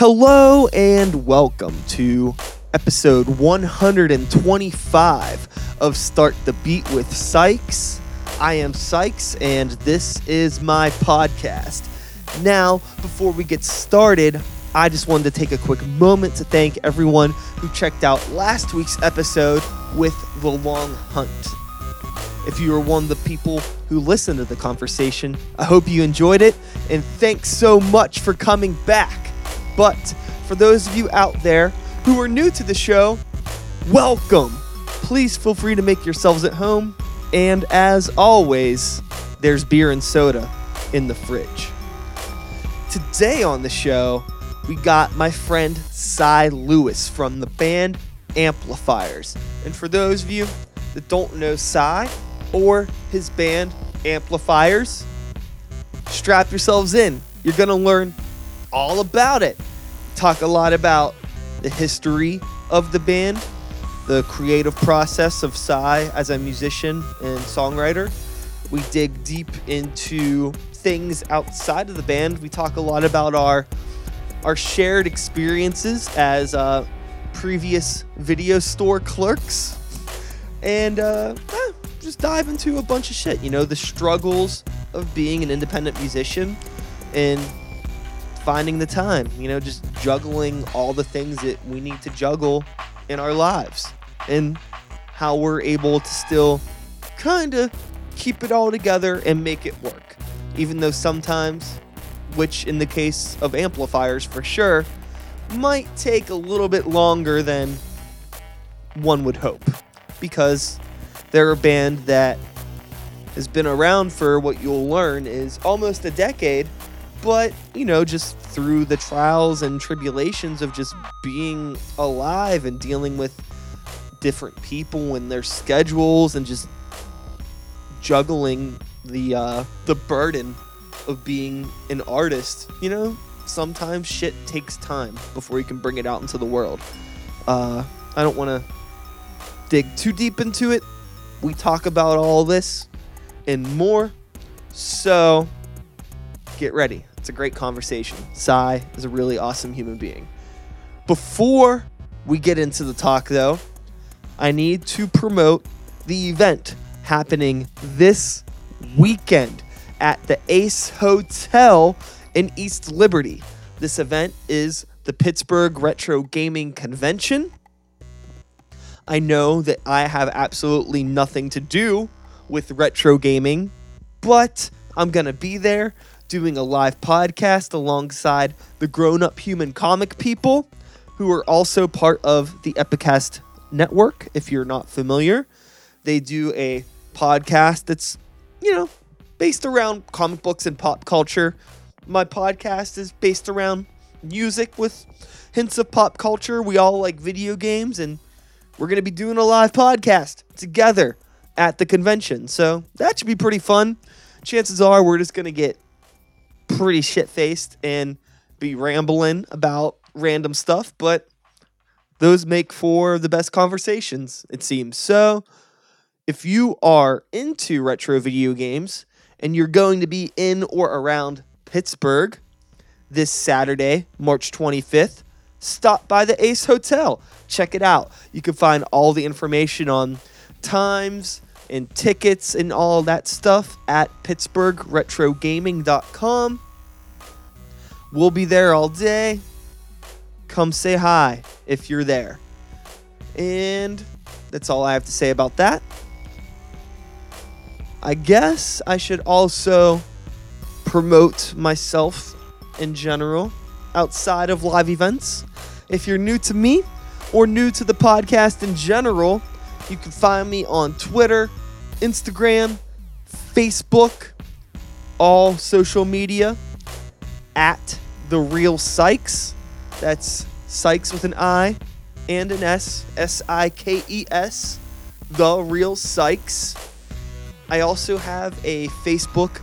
Hello and welcome to episode 125 of Start the Beat with Sykes. I am Sykes and this is my podcast. Now, before we get started, I just wanted to take a quick moment to thank everyone who checked out last week's episode with The Long Hunt. If you were one of the people who listened to the conversation, I hope you enjoyed it and thanks so much for coming back. But for those of you out there who are new to the show, welcome. Please feel free to make yourselves at home. And as always, there's beer and soda in the fridge. Today on the show, we got my friend Cy Lewis from the band Amplifiers. And for those of you that don't know Cy or his band Amplifiers, strap yourselves in. You're going to learn all about it. Talk a lot about the history of the band, the creative process of Cy as a musician and songwriter. We dig deep into things outside of the band. We talk a lot about our our shared experiences as uh, previous video store clerks, and uh, eh, just dive into a bunch of shit. You know, the struggles of being an independent musician and finding the time. You know, just juggling all the things that we need to juggle in our lives, and how we're able to still kind of keep it all together and make it work. Even though sometimes, which in the case of amplifiers for sure, might take a little bit longer than one would hope. Because they're a band that has been around for what you'll learn is almost a decade, but you know, just through the trials and tribulations of just being alive and dealing with different people and their schedules and just juggling the uh, the burden of being an artist. You know, sometimes shit takes time before you can bring it out into the world. Uh, I don't want to dig too deep into it. We talk about all this and more. So get ready. It's a great conversation. Cy is a really awesome human being. Before we get into the talk, though, I need to promote the event happening this weekend at the Ace Hotel in East Liberty. This event is the Pittsburgh Retro Gaming Convention. I know that I have absolutely nothing to do with retro gaming, but I'm going to be there doing a live podcast alongside the grown up human comic people who are also part of the Epicast network. If you're not familiar, they do a podcast that's, you know, based around comic books and pop culture. My podcast is based around music with hints of pop culture. We all like video games, and we're going to be doing a live podcast together at the convention. So that should be pretty fun. Chances are we're just going to get pretty shit faced and be rambling about random stuff, but those make for the best conversations, it seems. So if you are into retro video games and you're going to be in or around Pittsburgh this Saturday, March 25th, stop by the Ace Hotel. Check it out. You can find all the information on times and tickets and all that stuff at pittsburghretrogaming.com. We'll be there all day. Come say hi if you're there. And that's all I have to say about that. I guess I should also promote myself in general outside of live events. If you're new to me or new to the podcast in general, you can find me on Twitter, Instagram, Facebook, all social media at the real Sykes. That's Sykes with an I and an S, S I K E S, the real Sykes. I also have a Facebook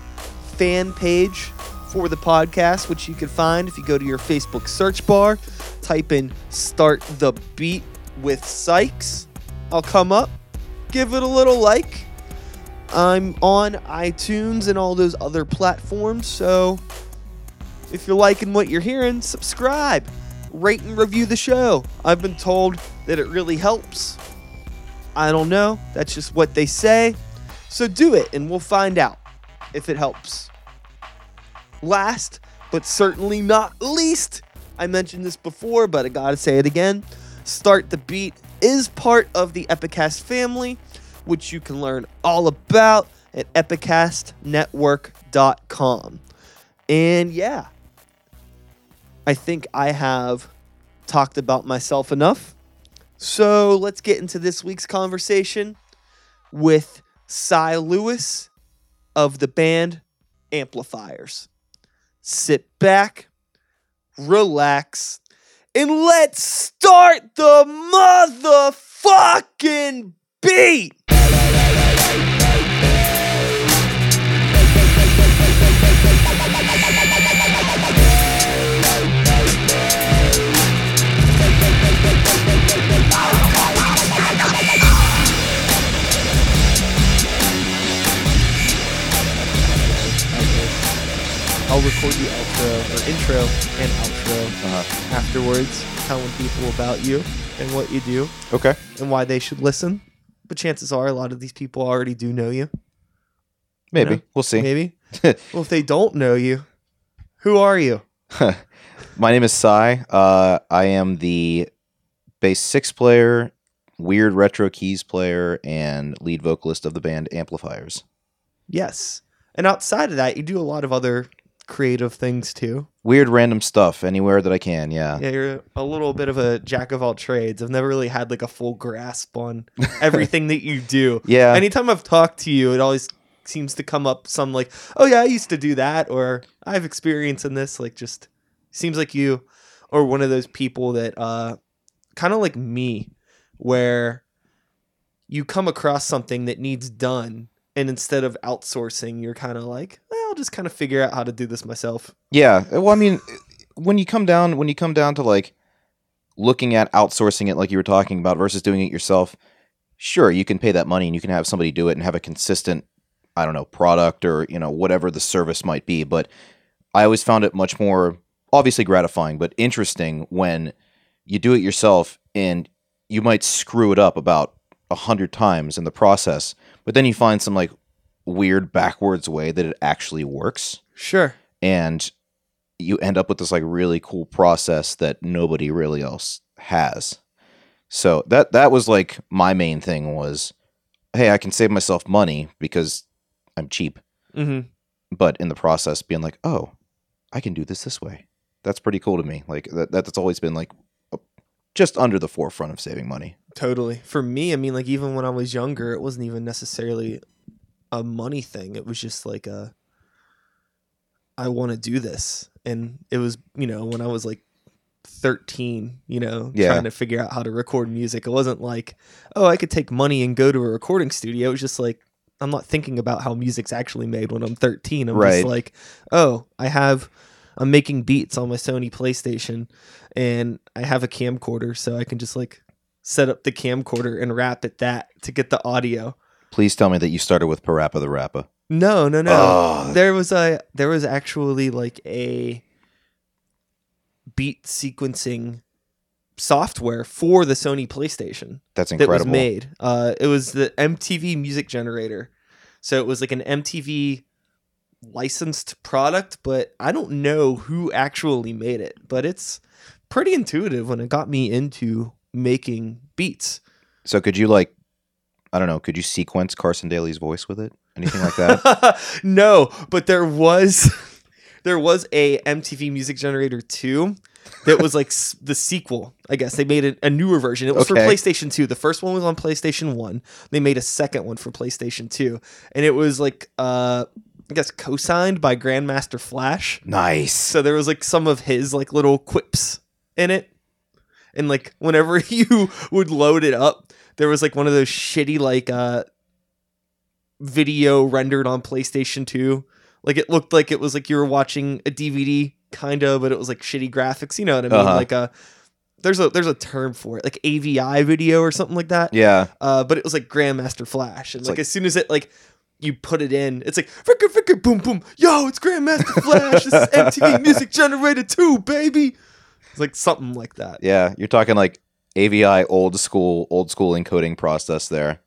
fan page for the podcast, which you can find if you go to your Facebook search bar, type in Start the Beat with Sykes. I'll come up, give it a little like. I'm on iTunes and all those other platforms, so if you're liking what you're hearing, subscribe. rate and review the show. I've been told that it really helps. I don't know. That's just what they say. So do it and we'll find out if it helps. Last, but certainly not least, I mentioned this before, but I gotta say it again. Start the Beat is part of the Epicast family, which you can learn all about at epicastnetwork.com. And yeah, I think I have talked about myself enough. So let's get into this week's conversation with Cy Lewis of the band Amplifiers. Sit back, relax, and let's start the motherfucking beat! I'll record the outro or intro and outro Uh-huh. afterwards, telling people about you and what you do Okay. and why they should listen. But chances are a lot of these people already do know you. Maybe. know, We'll see. Maybe. well, if they don't know you, who are you? My name is Cy. Uh, I am the bass six player, weird retro keys player, and lead vocalist of the band Amplifiers. Yes. And outside of that, you do a lot of other creative things too. Weird random stuff anywhere that I can. Yeah. Yeah, you're a little bit of a jack of all trades. I've never really had like a full grasp on everything that you do. Yeah. Anytime I've talked to you, it always seems to come up some like, oh yeah, I used to do that, or I have experience in this. Like, just seems like you are one of those people that, uh, kind of like me, where you come across something that needs done, and instead of outsourcing, you're kind of like, just kind of figure out how to do this myself. Yeah. Uh, well, I mean, uh, when you come down, when you come down to like looking at outsourcing it, like you were talking about, versus doing it yourself, sure, you can pay that money and you can have somebody do it and have a consistent, I don't know, product or you know whatever the service might be. But I always found it much more obviously gratifying, but interesting when you do it yourself and you might screw it up about a hundred times in the process, but then you find some like weird backwards way that it actually works Sure. and you end up with this like really cool process that nobody really else has. So that that was like my main thing was hey, I can save myself money because I'm cheap, Mm-hmm. but in the process being like, "Oh, I can do this this way." That's pretty cool to me. Like that that's always been like just under the forefront of saving money. Totally. For me, I mean, like even when I was younger, it wasn't even necessarily a money thing. It was just like a, I want to do this, and it was you know when I was like thirteen, you know, Yeah. trying to figure out how to record music. It wasn't like, oh, I could take money and go to a recording studio. It was just like I'm not thinking about how music's actually made when I'm 13. I'm Right. just like, oh, I have. I'm making beats on my Sony PlayStation and I have a camcorder so I can just like set up the camcorder and rap at that to get the audio. Please tell me that you started with PaRappa the Rapper. No, no, no. Oh. There was a there was actually like a beat sequencing software for the Sony PlayStation That's incredible. that was made. Uh, it was the MTV Music Generator, so it was like an MTV licensed product, but I don't know who actually made it. But it's pretty intuitive when it got me into making beats. So could you like I don't know, could you sequence Carson Daly's voice with it? Anything like that? no, but there was there was a MTV Music Generator 2 that was like s- the sequel. I guess they made a, a newer version. It was for PlayStation 2. The first one was on PlayStation 1. They made a second one for PlayStation 2, and it was like uh I guess co-signed by Grandmaster Flash. nice. So there was like some of his like little quips in it. And like whenever you would load it up, there was like one of those shitty like uh video rendered on PlayStation 2. Like it looked like it was like you were watching a DVD kind of, but it was like shitty graphics, you know what I mean? Uh-huh. Like a there's a there's a term for it, like AVI video or something like that. Yeah. Uh, but it was like Grandmaster Flash, and like, like- as soon as it like you put it in, it's like fricka fricka boom boom, yo, it's Grandmaster Flash. this is MTV Music Generator 2, baby. It's like something like that. Yeah, you're talking like AVI old school, old school encoding process there.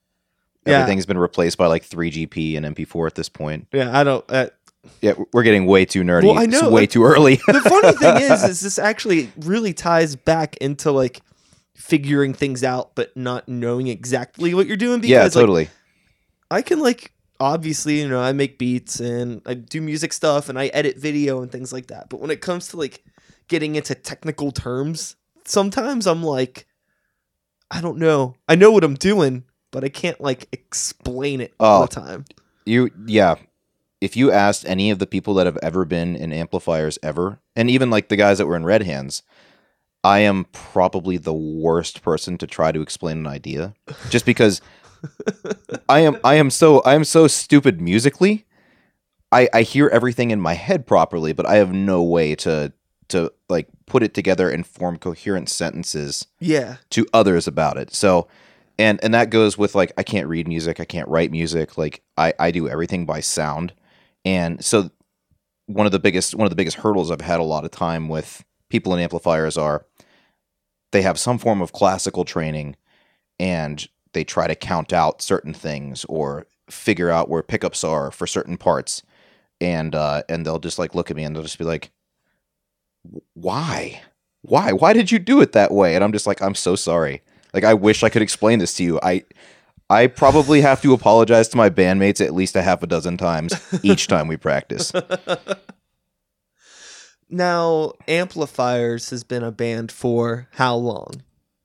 Yeah. Everything's been replaced by like 3GP and MP4 at this point. Yeah, I don't. Uh, Yeah, we're getting way too nerdy. Well, I It's know, way like- too early. the funny thing is, is this actually really ties back into like figuring things out, but not knowing exactly what you're doing. Because yeah, like, totally. I can like obviously, you know, I make beats and I do music stuff and I edit video and things like that. But when it comes to like getting into technical terms, sometimes I'm like, I don't know. I know what I'm doing, but I can't like explain it all Oh. the time. You yeah. If you asked any of the people that have ever been in amplifiers ever, and even like the guys that were in Red Hands, I am probably the worst person to try to explain an idea. Just because I am I am so I am so stupid musically. I I hear everything in my head properly, but I have no way to to like put it together and form coherent sentences Yeah. to others about it. So and and that goes with like I can't read music, I can't write music, like I I do everything by sound. And so one of the biggest one of the biggest hurdles I've had a lot of time with people in amplifiers are they have some form of classical training and they try to count out certain things or figure out where pickups are for certain parts and uh and they'll just like look at me and they'll just be like why? Why? Why did you do it that way? And i'm just like i'm so sorry. Like i wish i could explain this to you. I i probably have to apologize to my bandmates at least a half a dozen times each time we practice. Now, Amplifiers has been a band for how long?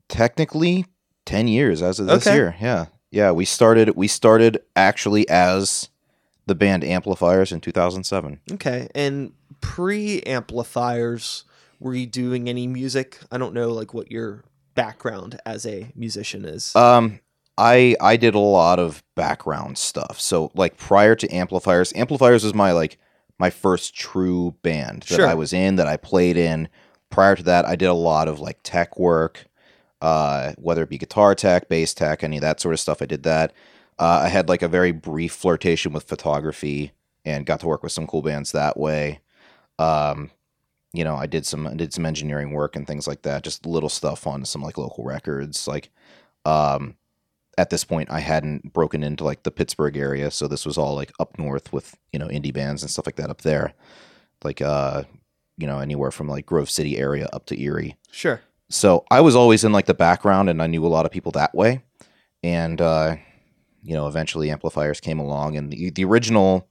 technically 10 years as of this Okay. year. Yeah. Yeah we started we started actually as the band amplifiers in 2007 Okay. And pre amplifiers, were you doing any music? I don't know like what your background as a musician is. Um, I I did a lot of background stuff. So like prior to Amplifiers, Amplifiers was my like my first true band that Sure. I was in that I played in. Prior to that, I did a lot of like tech work, uh, whether it be guitar tech, bass tech, any of that sort of stuff. I did that. Uh, I had like a very brief flirtation with photography and got to work with some cool bands that way. Um, you know, I did some I did some engineering work and things like that, just little stuff on some like local records. Like, um, at this point, I hadn't broken into like the Pittsburgh area, so this was all like up north with you know indie bands and stuff like that up there, like uh, you know anywhere from like Grove City area up to Erie. sure. So I was always in like the background, and I knew a lot of people that way. And uh, you know, eventually amplifiers came along, and the, the original,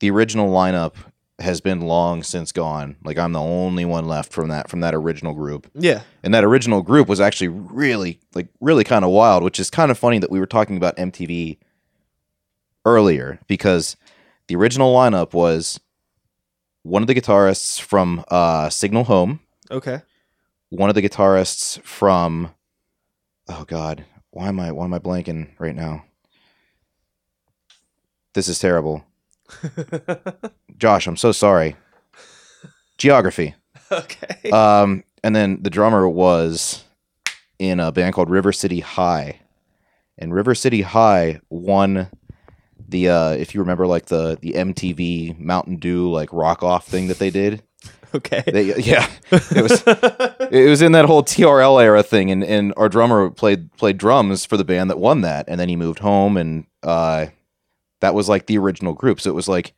the original lineup has been long since gone. Like I'm the only one left from that from that original group, Yeah. and that original group was actually really like really kind of wild, which is kind of funny that we were talking about MTV earlier because the original lineup was one of the guitarists from uh, Signal Home Okay. one of the guitarists from oh god why am i why am i blanking right now this is terrible josh i'm so sorry. Geography. Okay. um and then the drummer was in a band called river city high. And river city high won the uh if you remember like the the mtv mountain dew like rock off thing that they did. Okay. they, yeah. It was it was in that whole TRL era thing, and, and our drummer played played drums for the band that won that, and then he moved home, and uh, that was like the original group. So it was like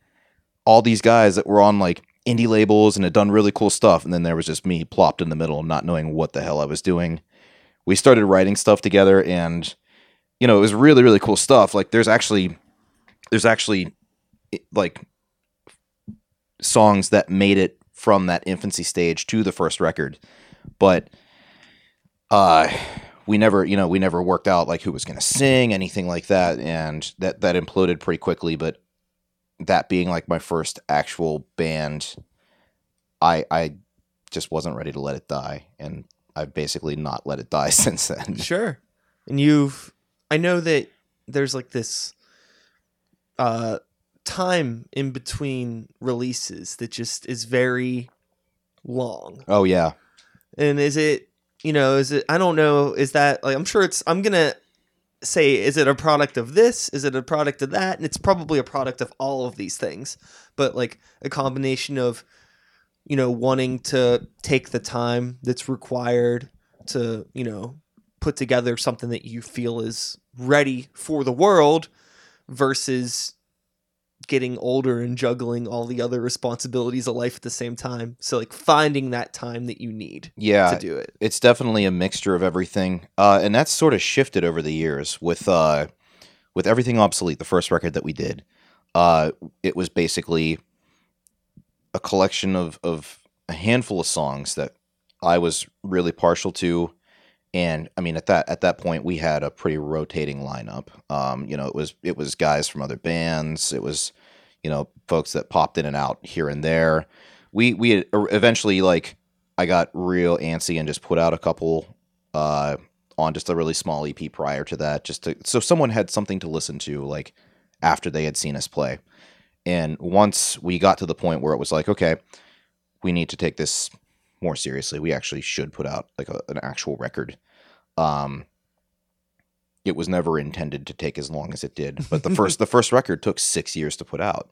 all these guys that were on like indie labels and had done really cool stuff, and then there was just me plopped in the middle, not knowing what the hell I was doing. We started writing stuff together, and you know it was really really cool stuff. Like there's actually there's actually like songs that made it from that infancy stage to the first record but uh we never you know we never worked out like who was going to sing anything like that and that that imploded pretty quickly but that being like my first actual band i i just wasn't ready to let it die and i've basically not let it die since then Sure. And you've I know that there's like this uh time in between releases that just is very long. oh yeah And is it, you know, is it I don't know, is that like I'm sure it's I'm to say is it a product of this? Is it a product of that? And it's probably a product of all of these things. But like a combination of you know, wanting to take the time that's required to, you know, put together something that you feel is ready for the world versus getting older and juggling all the other responsibilities of life at the same time. So like finding that time that you need Yeah, to do it. it's definitely a mixture of everything, uh, and that's sort of shifted over the years with uh, with everything obsolete. The first record that we did, uh, it was basically a collection of of a handful of songs that I was really partial to, and I mean at that at that point we had a pretty rotating lineup. Um, you know, it was it was guys from other bands. It was you know folks that popped in and out here and there. We we er, eventually like I got real antsy and just put out a couple uh, on just a really small EP prior to that, just to so someone had something to listen to like after they had seen us play. And once we got to the point where it was like, okay, we need to take this more seriously. We actually should put out like a, an actual record. Um, it was never intended to take as long as it did, but the first the first record took six years to put out.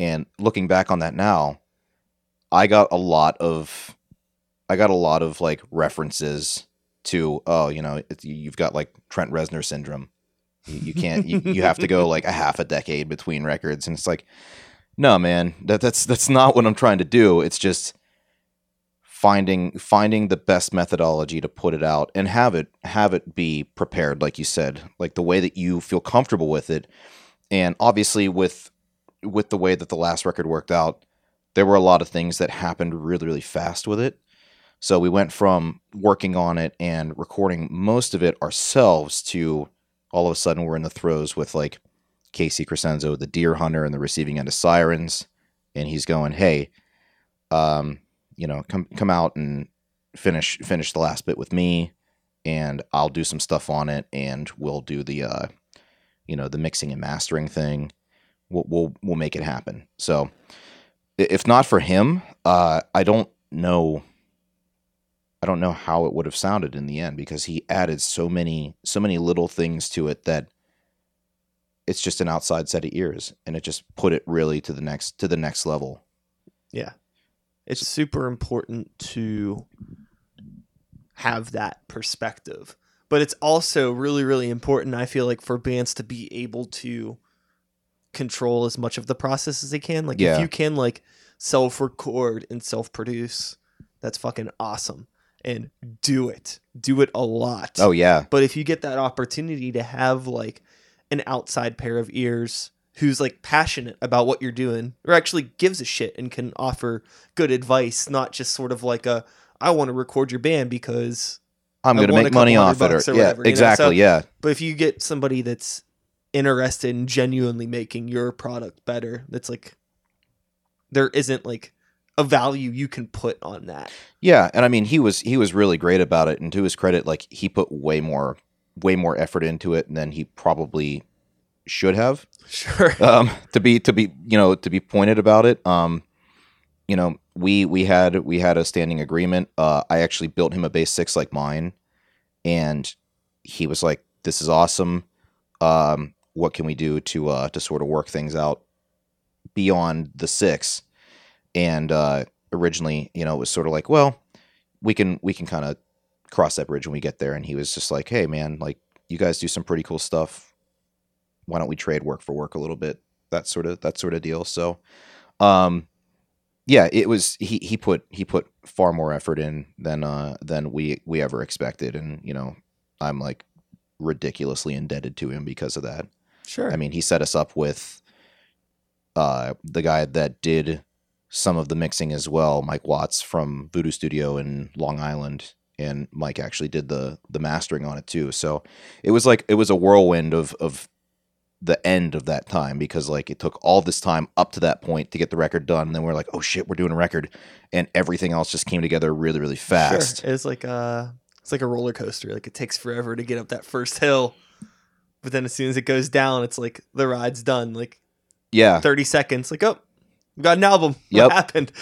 And looking back on that now, I got a lot of I got a lot of like references to oh you know it's, you've got like Trent Reznor syndrome. You, you can't you, you have to go like a half a decade between records, and it's like no man that that's that's not what I'm trying to do. It's just finding finding the best methodology to put it out and have it have it be prepared like you said like the way that you feel comfortable with it. And obviously with with the way that the last record worked out there were a lot of things that happened really really fast with it. So we went from working on it and recording most of it ourselves to all of a sudden we're in the throes with like Casey Crescenzo, the Dear Hunter, and the receiving end of sirens, and he's going, "Hey, um, you know, come come out and finish finish the last bit with me, and I'll do some stuff on it, and we'll do the, uh, you know, the mixing and mastering thing. We'll we'll we'll make it happen." So, if not for him, uh, I don't know. I don't know how it would have sounded in the end because he added so many so many little things to it that it's just an outside set of ears and it just put it really to the next to the next level. Yeah. It's super important to have that perspective. But it's also really, really important, I feel like, for bands to be able to control as much of the process as they can. Like, Yeah. if you can, like, self record and self produce, that's fucking awesome. And do it. Do it a lot. Oh yeah. But if you get that opportunity to have like an outside pair of ears who's like passionate about what you're doing or actually gives a shit and can offer good advice, not just sort of like a I want to record your band because I'm going to make money off it or, or yeah, whatever, you know, exactly, so- yeah. but if you get somebody that's interested in genuinely making your product better, that's like there isn't like a value you can put on that. Yeah, and I mean he was he was really great about it and to his credit like he put way more way more effort into it than he probably should have. Sure. um, to be to be you know to be pointed about it. Um, you know, we we had we had a standing agreement. Uh, I actually built him a bass six like mine, and he was like, "This is awesome. Um, what can we do to uh, to sort of work things out beyond the six? And uh, originally, you know, it was sort of like, well, we can we can kind of cross that bridge when we get there. And he was just like, "Hey, man, like you guys do some pretty cool stuff why don't we trade work for work a little bit that sort of that sort of deal. So um yeah it was he he put he put far more effort in than uh than we we ever expected. And you know i'm like ridiculously indebted to him because of that. Sure. i mean he set us up with uh the guy that did some of the mixing as well mike watts from VuDu studio in long island. And mike actually did the the mastering on it too. So it was like it was a whirlwind of of the end of that time because like it took all this time up to that point to get the record done and then we're like oh shit we're doing a record and everything else just came together really really fast Sure. It's like a it's like a roller coaster. Like it takes forever to get up that first hill, but then as soon as it goes down, it's like the ride's done. Like yeah thirty seconds. Like oh, we got an album. Yep. What happened?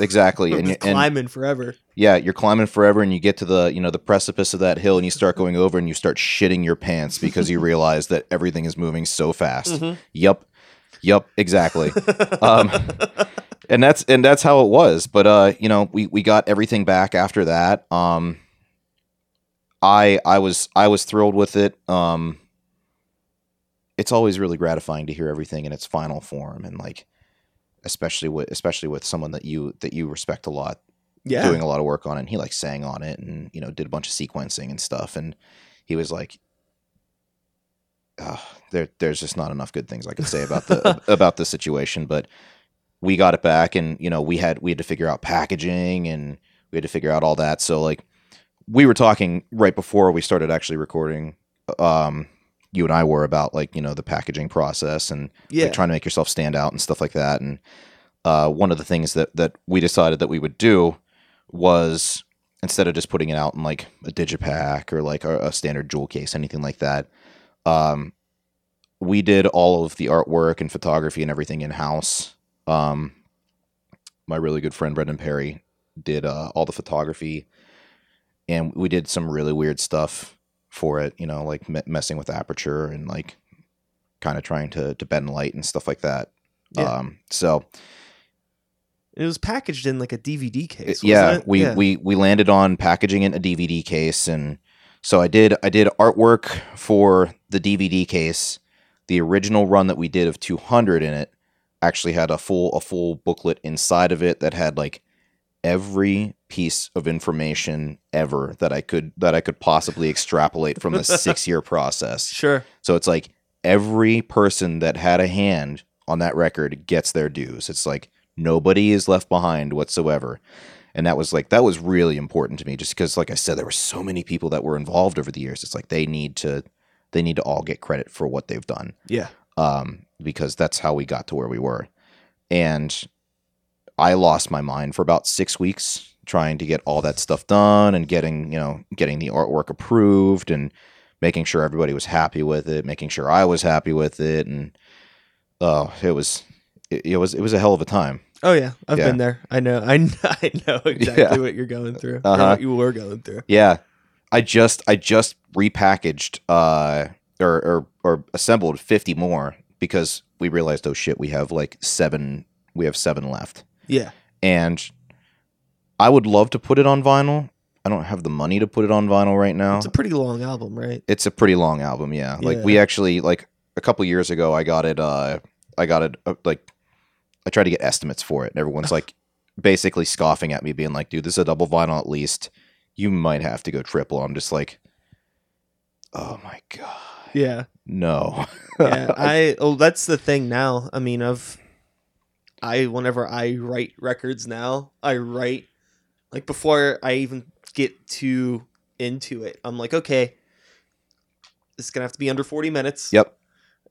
exactly and, and climbing forever. yeah you're climbing forever and you get to the you know the precipice of that hill and you start going over and you start shitting your pants because you realize that everything is moving so fast Mhm. yep Yep, exactly. um, and that's and that's how it was. But uh, you know, we we got everything back after that. Um, I I was I was thrilled with it. Um, it's always really gratifying to hear everything in its final form, and like especially with especially with someone that you that you respect a lot yeah. doing a lot of work on it. And he like sang on it and you know did a bunch of sequencing and stuff. And he was like, "Ah, "There, there's just not enough good things I could say about the about the situation." But we got it back, and you know we had we had to figure out packaging and we had to figure out all that. So like we were talking right before we started actually recording. Um, you and I were about like you know the packaging process and yeah. like trying to make yourself stand out and stuff like that. And uh, one of the things that that we decided that we would do was instead of just putting it out in like a digipack or like a, a standard jewel case, anything like that, um, we did all of the artwork and photography and everything in house. Um, my really good friend Brendan Perry did uh, all the photography, and we did some really weird stuff for it. You know, like me- messing with aperture and like kind of trying to to bend light and stuff like that. Yeah. Um, so it was packaged in like a DVD case. yeah, it? we yeah. we we landed on packaging it in a DVD case, and so I did I did artwork for the DVD case. The original run that we did of 200 in it actually had a full a full booklet inside of it that had like every piece of information ever that I could that I could possibly extrapolate from the six year process. sure. So it's like every person that had a hand on that record gets their dues. It's like nobody is left behind whatsoever. And that was like that was really important to me just because like I said there were so many people that were involved over the years. It's like they need to they need to all get credit for what they've done. Yeah. Um because that's how we got to where we were. And I lost my mind for about 6 weeks trying to get all that stuff done and getting, you know, getting the artwork approved and making sure everybody was happy with it, making sure I was happy with it, and oh, it was it, it was it was a hell of a time. Oh yeah, I've Yeah. been there. I know. I, I know exactly Yeah. what you're going through. Uh-huh. what you were going through. Yeah, I just I just repackaged uh or or, or assembled fifty more because we realized oh shit we have like seven we have seven left Yeah. and I would love to put it on vinyl. I don't have the money to put it on vinyl right now. It's a pretty long album, right? it's a pretty long album yeah like we actually like a couple years ago i got it uh i got it uh, like i tried to get estimates for it and everyone's like basically scoffing at me being like dude this is a double vinyl at least you might have to go triple i'm just like oh my god Yeah. no yeah, I oh that's the thing now. I mean, I've I whenever I write records now, I write like before I even get too into it. I'm like, okay, this is gonna have to be under 40 minutes. yep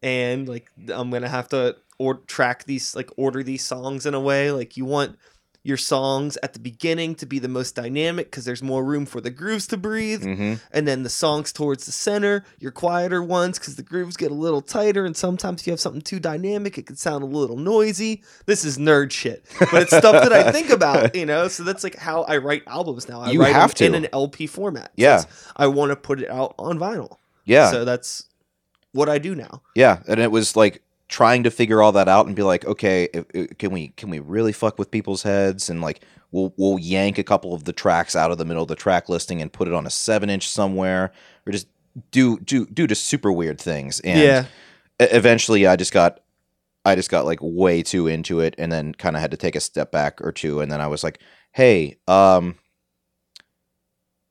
and like I'm gonna have to or track these like order these songs in a way like you want your songs at the beginning to be the most dynamic because there's more room for the grooves to breathe. Hmm and then the songs towards the center your quieter ones because the grooves get a little tighter and sometimes if you have something too dynamic it can sound a little noisy. This is nerd shit but it's stuff that i think about you know? So that's like how i write albums now. I You write have to. in an lp format. Yeah. i want to put it out on vinyl. Yeah. So that's what i do now. Yeah, and it was like trying to figure all that out and be like, okay, if, if- can we can we really fuck with people's heads? And like we'll we'll yank a couple of the tracks out of the middle of the track listing and put it on a seven inch somewhere or just do do do just super weird things. And yeah. eventually I just got I just got like way too into it and then kind of had to take a step back or two. And then I was like, hey, um,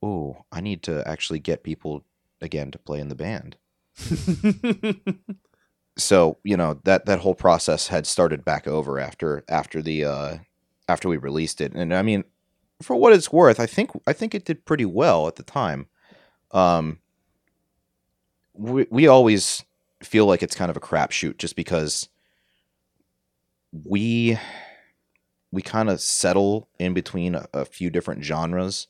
oh, I need to actually get people again to play in the band so you know that that whole process had started back over after after the uh after we released it. And i mean for what it's worth i think i think it did pretty well at the time. Um we, we always feel like it's kind of a crapshoot just because we we kind of settle in between a, a few different genres.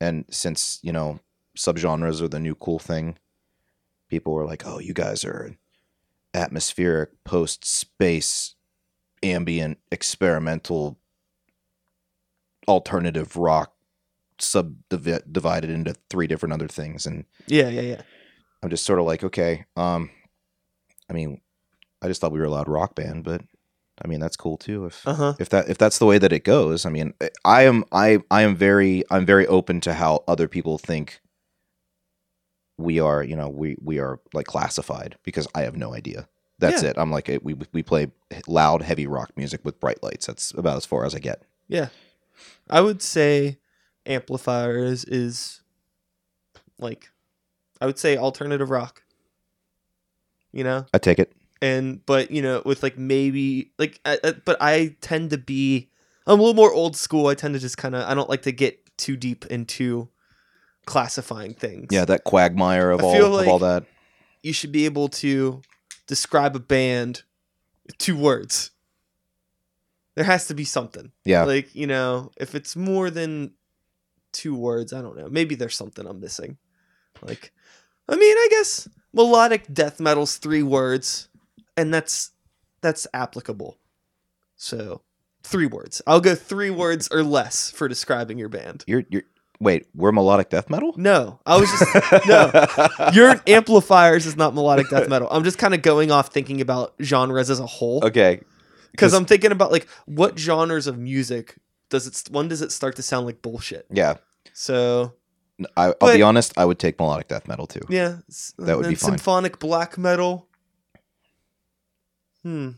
And since you know subgenres are the new cool thing people were like oh you guys are atmospheric post space ambient experimental alternative rock subdivided into three different other things and yeah yeah yeah i'm just sort of like okay um i mean I just thought we were allowed rock band, but I mean that's cool too. If Uh huh. if that if that's the way that it goes, I mean, I am I I am very I'm very open to how other people think we are. You know, we we are like classified because I have no idea. That's Yeah. it. I'm like eh, we we play loud, heavy rock music with bright lights. That's about as far as I get. Yeah. I would say amplifiers is like I would say alternative rock. You know? I take it. And but you know, with like maybe like I, I- but I tend to be I'm a little more old school. I tend to just kind of I don't like to get too deep into classifying things. Yeah, that quagmire of I all feel of all that. You should be able to describe a band with two words. There has to be something. Yeah, Like, you know, if it's more than two words, I don't know. Maybe there's something I'm missing. Like, I mean, I guess melodic death metal's three words, and that's that's applicable. So, three words. I'll go three words or less for describing your band. you're you're wait. We're melodic death metal. No, I was just no. Your amplifiers is not melodic death metal. I'm just kind of going off thinking about genres as a whole. okay. because I'm thinking about like what genres of music does it when does it start to sound like bullshit? Yeah, So I, I'll But- be honest. I would take melodic death metal too. yeah, That would be fine. Symphonic black metal. Hmm.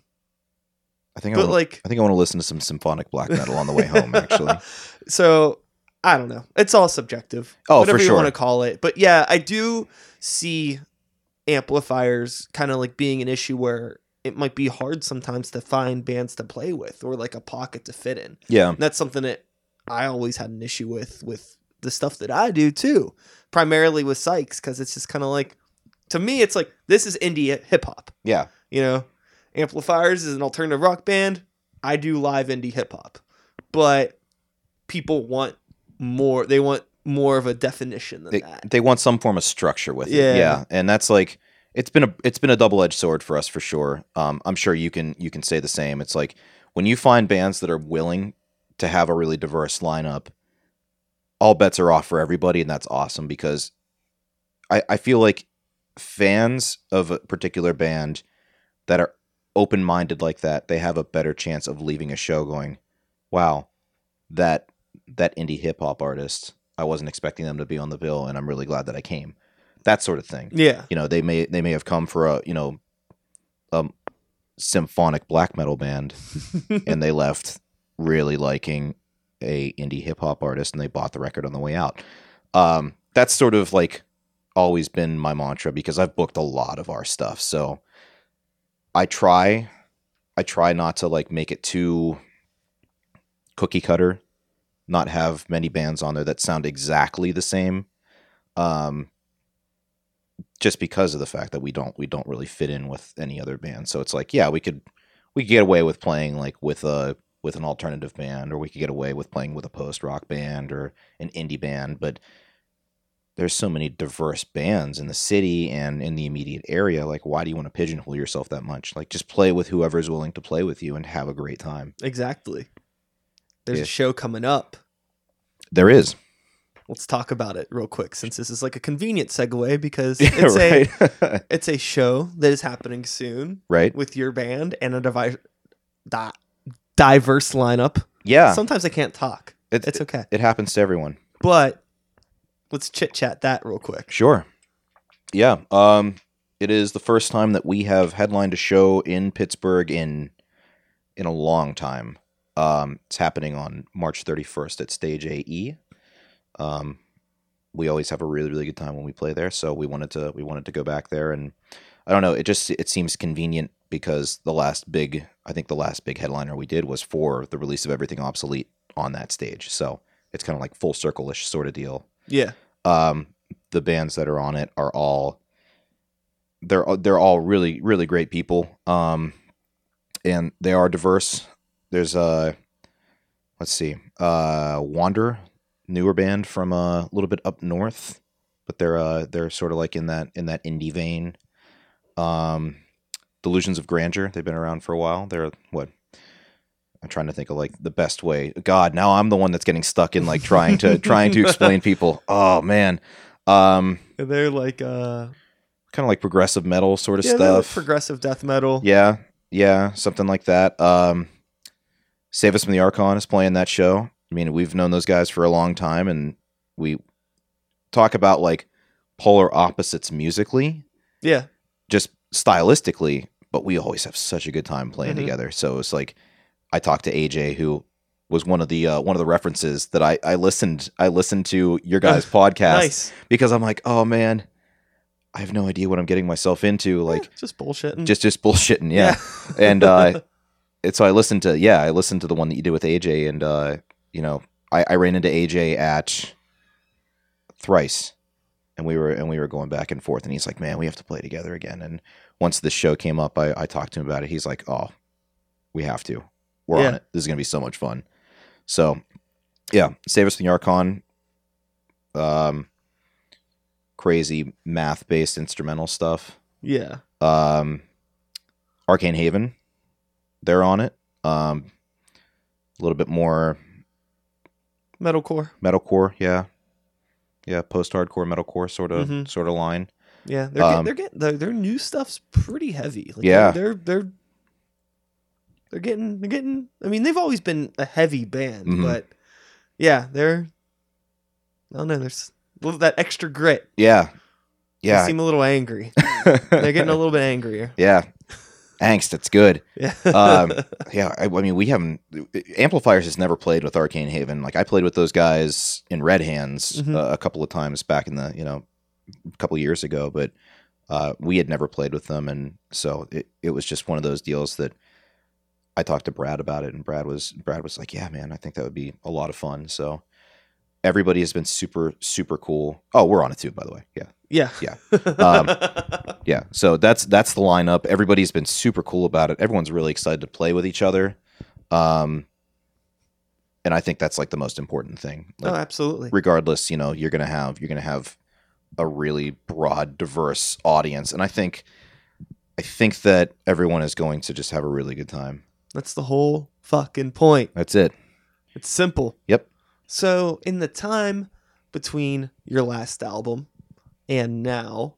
I think I wanna, like, I think I want to listen to some symphonic black metal on the way home. Actually, so I don't know. It's all subjective. Oh, whatever for you want to call it. But yeah, I do see amplifiers kind of like being an issue where it might be hard sometimes to find bands to play with or like a pocket to fit in. yeah, And that's something that I always had an issue with with the stuff that I do too, primarily with Sykes because it's just kind of like to me it's like this is indie hip hop, yeah, you know. Amplifiers is an alternative rock band. I do live indie hip hop, but people want more. They want more of a definition than they, that. they want some form of structure with Yeah. it. Yeah, and that's like it's been a it's been a double edged sword for us for sure. Um, I'm sure you can you can say the same. It's like when you find bands that are willing to have a really diverse lineup, all bets are off for everybody, and that's awesome because I I feel like fans of a particular band that are open minded like that, they have a better chance of leaving a show going, wow, that that indie hip hop artist, I wasn't expecting them to be on the bill, and I'm really glad that I came. That sort of thing. Yeah, You know, they may they may have come for a you know, um, symphonic black metal band, and they left really liking a indie hip hop artist, and they bought the record on the way out. Um, that's sort of like always been my mantra because I've booked a lot of our stuff, so I try, I try not to like make it too cookie cutter, not have many bands on there that sound exactly the same. Um, just because of the fact that we don't we don't really fit in with any other band. So it's like, yeah, we could we could get away with playing like with a with an alternative band, or we could get away with playing with a post rock band or an indie band, but there's so many diverse bands in the city and in the immediate area. Like, why do you want to pigeonhole yourself that much? Like, just play with whoever's willing to play with you and have a great time. exactly. There's Yeah. a show coming up. There is, Let's talk about it real quick since this is like a convenient segue because yeah, it's a it's a show that is happening soon right, with your band and a devi- di- diverse lineup. yeah. Sometimes I can't talk. It's, It's okay. it happens to everyone. But let's chit chat that real quick. Sure. Yeah. Um, it is the first time that we have headlined a show in Pittsburgh in in a long time. Um, it's happening on March 31st at Stage AE. Um, we always have a really really good time when we play there, so we wanted to we wanted to go back there, and I don't know, it just it seems convenient because the last big I think the last big headliner we did was for the release of Everything Obsolete on that stage, so it's kind of like full circle ish sort of deal Yeah. um, the bands that are on it are all they're they're all really really great people um, and they are diverse there's a let's see uh wander newer band from a little bit up north but they're uh they're sort of like in that in that indie vein um delusions of grandeur they've been around for a while they're what I'm trying to think of like the best way. God, now I'm the one that's getting stuck in like trying to trying to explain people. Oh man. Um they're like uh kind of like progressive metal sort of yeah, they're like stuff. progressive death metal. yeah, yeah, something like that. Um, Save Us from the Archon is playing that show. I mean, we've known those guys for a long time, and we talk about like polar opposites musically, Yeah. just stylistically, but we always have such a good time playing Mhm. together. So it's like I talked to AJ, who was one of the uh, one of the references that I I listened I listened to your guys' podcast Nice. because I'm like, oh man, I have no idea what I'm getting myself into. Like Yeah, just bullshitting. just just bullshitting, yeah. and uh, and so I listened to yeah, I listened to the one that you did with AJ, and uh, you know, I, I ran into AJ at thrice, and we were and we were going back and forth, and he's like, man, we have to play together again. And once this show came up, I, I talked to him about it. He's like, oh, we have to. We're on it. This is gonna be so much fun. So, yeah, save us from the Archon. Um, crazy math based instrumental stuff yeah. um, Arcane Haven. They're on it. Um, a little bit more Metalcore. metalcore, yeah, yeah, post-hardcore metalcore sort of Mhm. sort of line. Yeah, they're Um, get, they're getting their, their new stuff's pretty heavy. Like Yeah. they're, they're they're they're getting they're getting. I mean, they've always been a heavy band, Mhm. but yeah, they're. I don't know. There's a little- that extra grit. Yeah, yeah. They seem a little angry. They're getting a little bit angrier. yeah. Angst, it's good. Yeah. Um, Yeah, I, I mean, we haven't. Amplifiers has never played with Arcane Haven. Like I played with those guys in Red Hands Mhm. uh, a couple of times back in the you know, a couple of years ago, but uh, we had never played with them, and so it, it was just one of those deals that I talked to Brad about it, and Brad was Brad was like, "Yeah, man, I think that would be a lot of fun." So everybody has been super super cool. Oh, we're on it too, by the way. Yeah, yeah. Yeah. Um, yeah. So that's that's the lineup. Everybody's been super cool about it. Everyone's really excited to play with each other. Um, and I think that's like the most important thing. oh, absolutely. regardless, you know, you're gonna have you're gonna have a really broad, diverse audience, and I think I think that everyone is going to just have a really good time. That's the whole fucking point. That's it. It's simple. Yep. So, in the time between your last album and now,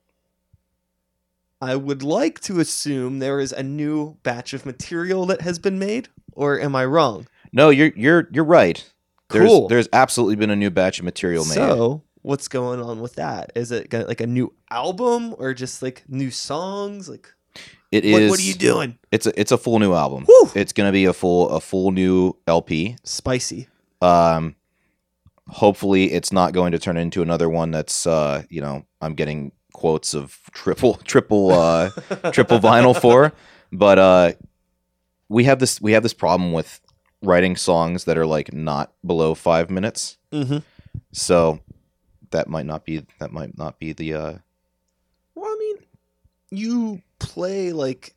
I would like to assume there is a new batch of material that has been made, or am I wrong? No, you're you're you're right. There's Cool. there's absolutely been a new batch of material made. So, what's going on with that? Is it like a new album or just like new songs? Like, It what, is. what are you doing? It's a it's a full new album. Whew. It's gonna be a full a full new LP. Spicy. Um, hopefully, it's not going to turn into another one that's uh, you know, I'm getting quotes of triple triple uh triple vinyl for, but uh, we have this we have this problem with writing songs that are like not below five minutes. hmm So that might not be that might not be the uh Well, I mean, you play like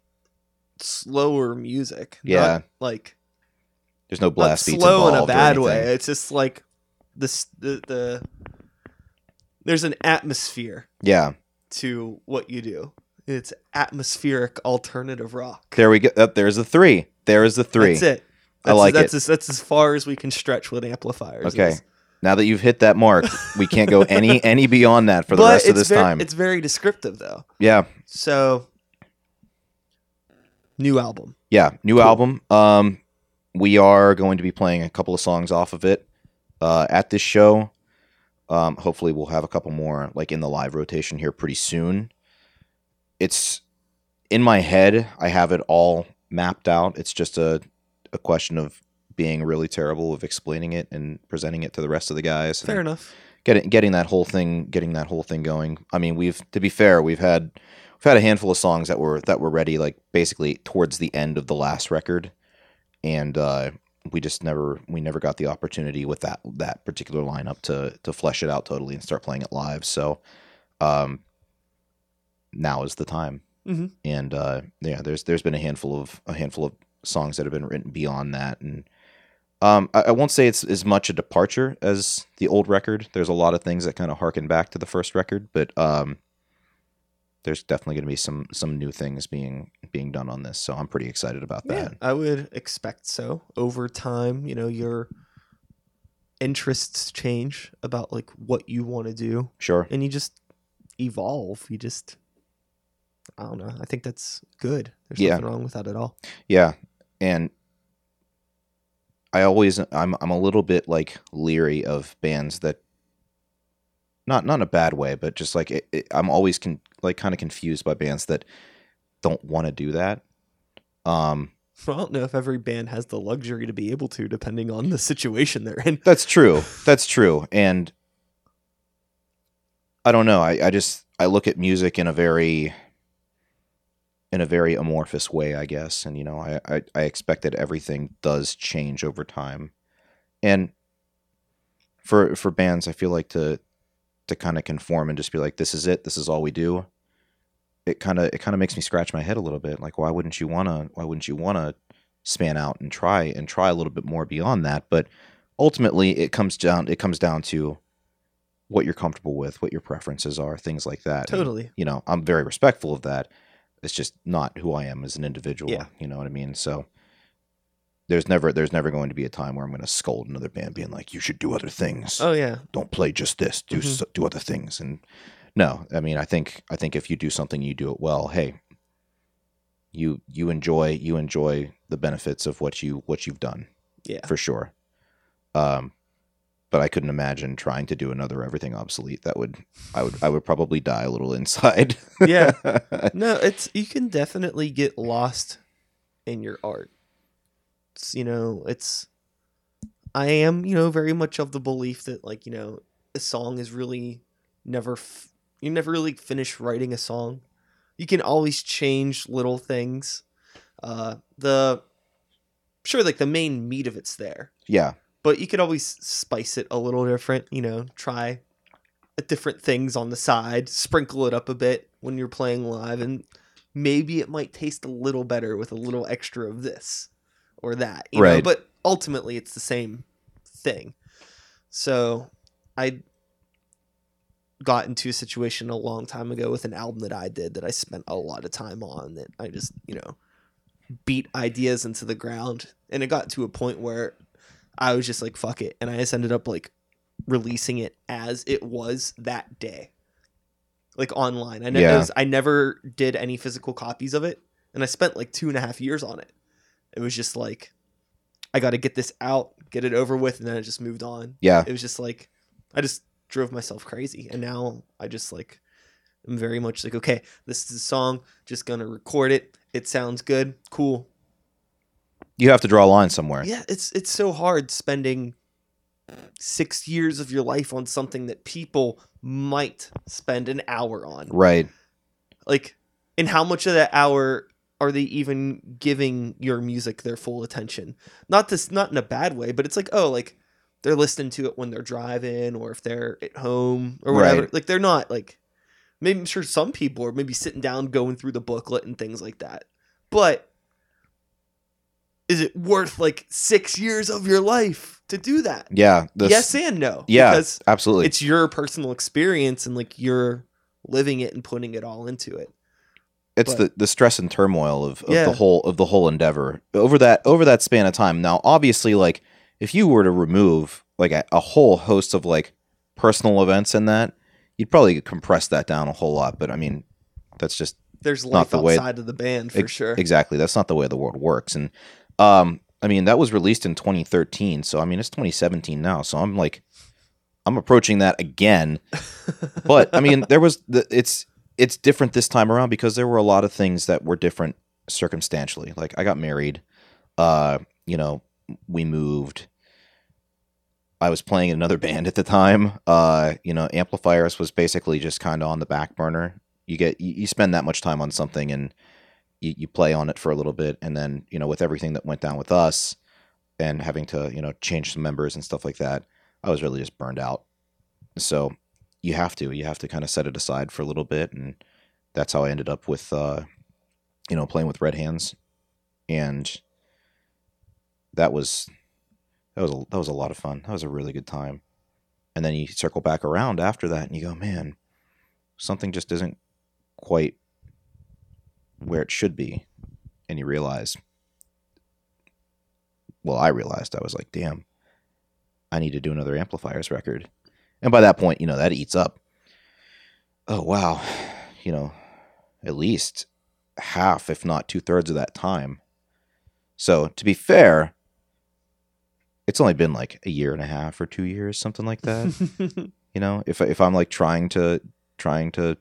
slower music. not, Yeah. like there's no blast beats slow in a bad way. It's just like this the the there's an atmosphere Yeah, to what you do. It's atmospheric alternative rock. there we go. Uh, there's the three. There is the three. That's it. I That's, like that's it. As, that's as far as we can stretch with amplifiers. Okay. is- Now that you've hit that mark, we can't go any any beyond that for the but rest of this very, time. It's very descriptive though. Yeah, So new album. yeah. New Cool. album. Um, we are going to be playing a couple of songs off of it uh, at this show. Um, hopefully, we'll have a couple more like in the live rotation here pretty soon. It's in my head. I have it all mapped out. It's just a a question of being really terrible of explaining it and presenting it to the rest of the guys. Fair enough. getting getting that whole thing getting that whole thing going. I mean, we've to be fair, we've had we've had a handful of songs that were that were ready like basically towards the end of the last record, and uh, we just never we never got the opportunity with that that particular lineup to to flesh it out totally and start playing it live. So, um, now is the time. Mhm. And uh, yeah, there's there's been a handful of a handful of songs that have been written beyond that, and um, I, I won't say it's as much a departure as the old record. There's a lot of things that kind of harken back to the first record, but um, there's definitely going to be some some new things being being done on this. So I'm pretty excited about Yeah, that. I would expect so. Over time, you know, your interests change about like what you want to do, Sure. and you just evolve. You just I don't know. I think that's good. There's Yeah. nothing wrong with that at all. Yeah, and I always I'm I'm a little bit like leery of bands that not not in a bad way, but just like it, it, I'm always con- like kind of confused by bands that don't want to do that. Um, Well, I don't know if every band has the luxury to be able to, depending on the situation they're in. that's true. That's true, and I don't know. I I just I look at music in a very in a very amorphous way, I guess. And you know, I, I, I expect that everything does change over time. And for for bands, I feel like to to kind of conform and just be like, this is it, this is all we do. It kind of it kind of makes me scratch my head a little bit. Like, why wouldn't you wanna why wouldn't you wanna span out and try and try a little bit more beyond that? But ultimately, it comes down it comes down to what you're comfortable with, what your preferences are, things like that. And, Totally. you know, I'm very respectful of that. It's just not who I am as an individual. Yeah. You know what I mean? So there's never there's never going to be a time where I'm going to scold another band, being like, "You should do other things. Oh yeah. Don't play just this. Do Mhm. so, do other things." And no, I mean, I think I think if you do something, you do it well. Hey, you you enjoy you enjoy the benefits of what you what you've done Yeah. for sure. Um, but I couldn't imagine trying to do another everything obsolete. That would I would I would probably die a little inside. Yeah. No, it's you can definitely get lost in your art. It's, you know, it's I am, you know, very much of the belief that like, you know, a song is really never f- you never really finish writing a song. You can always change little things. Uh the sure like the main meat of it's there. yeah, but you could always spice it a little different you know try different things on the side sprinkle it up a bit when you're playing live and maybe it might taste a little better with a little extra of this or that you know Right. but ultimately it's the same thing so i got into a situation a long time ago with an album that i did that i spent a lot of time on that i just you know beat ideas into the ground and it got to a point where I was just like, fuck it. And I just ended up like releasing it as it was that day. Like online. I, ne- Yeah. was- I never did any physical copies of it. And I spent like two and a half years on it. It was just like, I got to get this out, get it over with. And then I just moved on. yeah, It was just like, I just drove myself crazy. And now I just like, I'm very much like, okay, this is a song, just gonna record it. It sounds good. Cool. you have to draw a line somewhere. Yeah, it's it's so hard spending six years of your life on something that people might spend an hour on. Right. Like, and how much of that hour are they even giving your music their full attention? Not this, not in a bad way, but it's like, oh, like they're listening to it when they're driving or if they're at home or whatever. Right. Like they're not like maybe I'm sure some people are maybe sitting down going through the booklet and things like that. But is it worth like six years of your life to do that? Yeah. the s- yes and no. Yeah. Because Absolutely. it's your personal experience and like you're living it and putting it all into it. It's but- the, the stress and turmoil of, of Yeah. the whole of the whole endeavor over that over that span of time. Now, obviously, like if you were to remove like a, a whole host of like personal events in that, you'd probably compress that down a whole lot. But I mean, that's just There's Not life the way- outside of the band for Ex- sure. Exactly. That's not the way the world works. And um, I mean, that was released in 2013. So I mean, it's 2017 now. So I'm like, I'm approaching that again. But I mean, there was the, it's it's different this time around because there were a lot of things that were different circumstantially. Like I got married. Uh, you know, we moved. I was playing in another band at the time. Uh, you know, Amplifiers was basically just kind of on the back burner. You get you, you spend that much time on something and you, you play on it for a little bit and then, you know, with everything that went down with us and having to, you know, change some members and stuff like that, I was really just burned out. So you have to, you have to kind of set it aside for a little bit and that's how I ended up with uh, you know, playing with Red Hands. And that was that was a, that was a lot of fun. That was a really good time. And then you circle back around after that and you go, man, something just isn't quite where it should be. And you realize, well, I realized I was like, damn, I need to do another amplifiers record. And by that point, you know, that eats up. Oh, wow. You know, at least half, if not two thirds of that time. So to be fair, it's only been like a year and a half or two years, something like that. you know, if if I'm like trying to trying to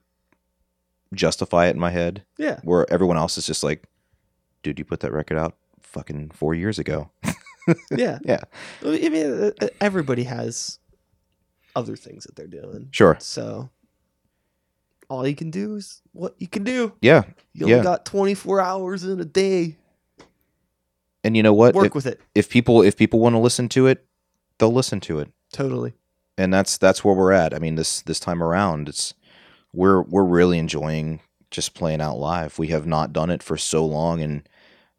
justify it in my head, yeah. where everyone else is just like, dude, you put that record out fucking four years ago. Yeah. Yeah. I mean, everybody has other things that they're doing. Sure. So all you can do is what you can do. Yeah. You only Yeah. got 24 hours in a day. And you know what? Work If, with it. if people if people want to listen to it, they'll listen to it. Totally. and that's that's where we're at. I mean, this this time around, it's we're we're really enjoying just playing out live. We have not done it for so long, and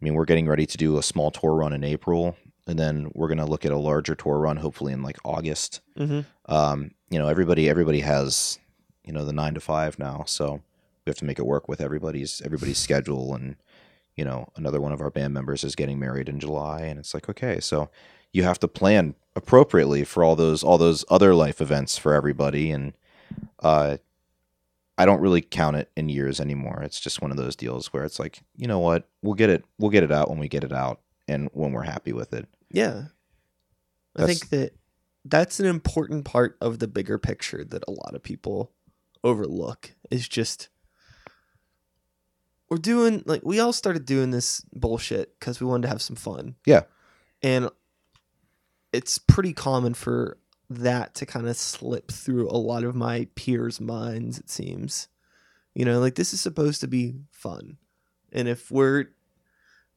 I mean, we're getting ready to do a small tour run in April, and then we're gonna look at a larger tour run, hopefully in like August. Mm-hmm. Um, you know, everybody everybody has you know the nine to five now, so we have to make it work with everybody's everybody's schedule, and you know, another one of our band members is getting married in July, and it's like okay, so you have to plan appropriately for all those all those other life events for everybody and uh I don't really count it in years anymore. It's just one of those deals where it's like, you know what? We'll get it we'll get it out when we get it out and when we're happy with it. Yeah. I think that that's an important part of the bigger picture that a lot of people overlook is just we're doing like we all started doing this bullshit because we wanted to have some fun. Yeah. And it's pretty common for that to kind of slip through a lot of my peers' minds, it seems. You know, like this is supposed to be fun. And if we're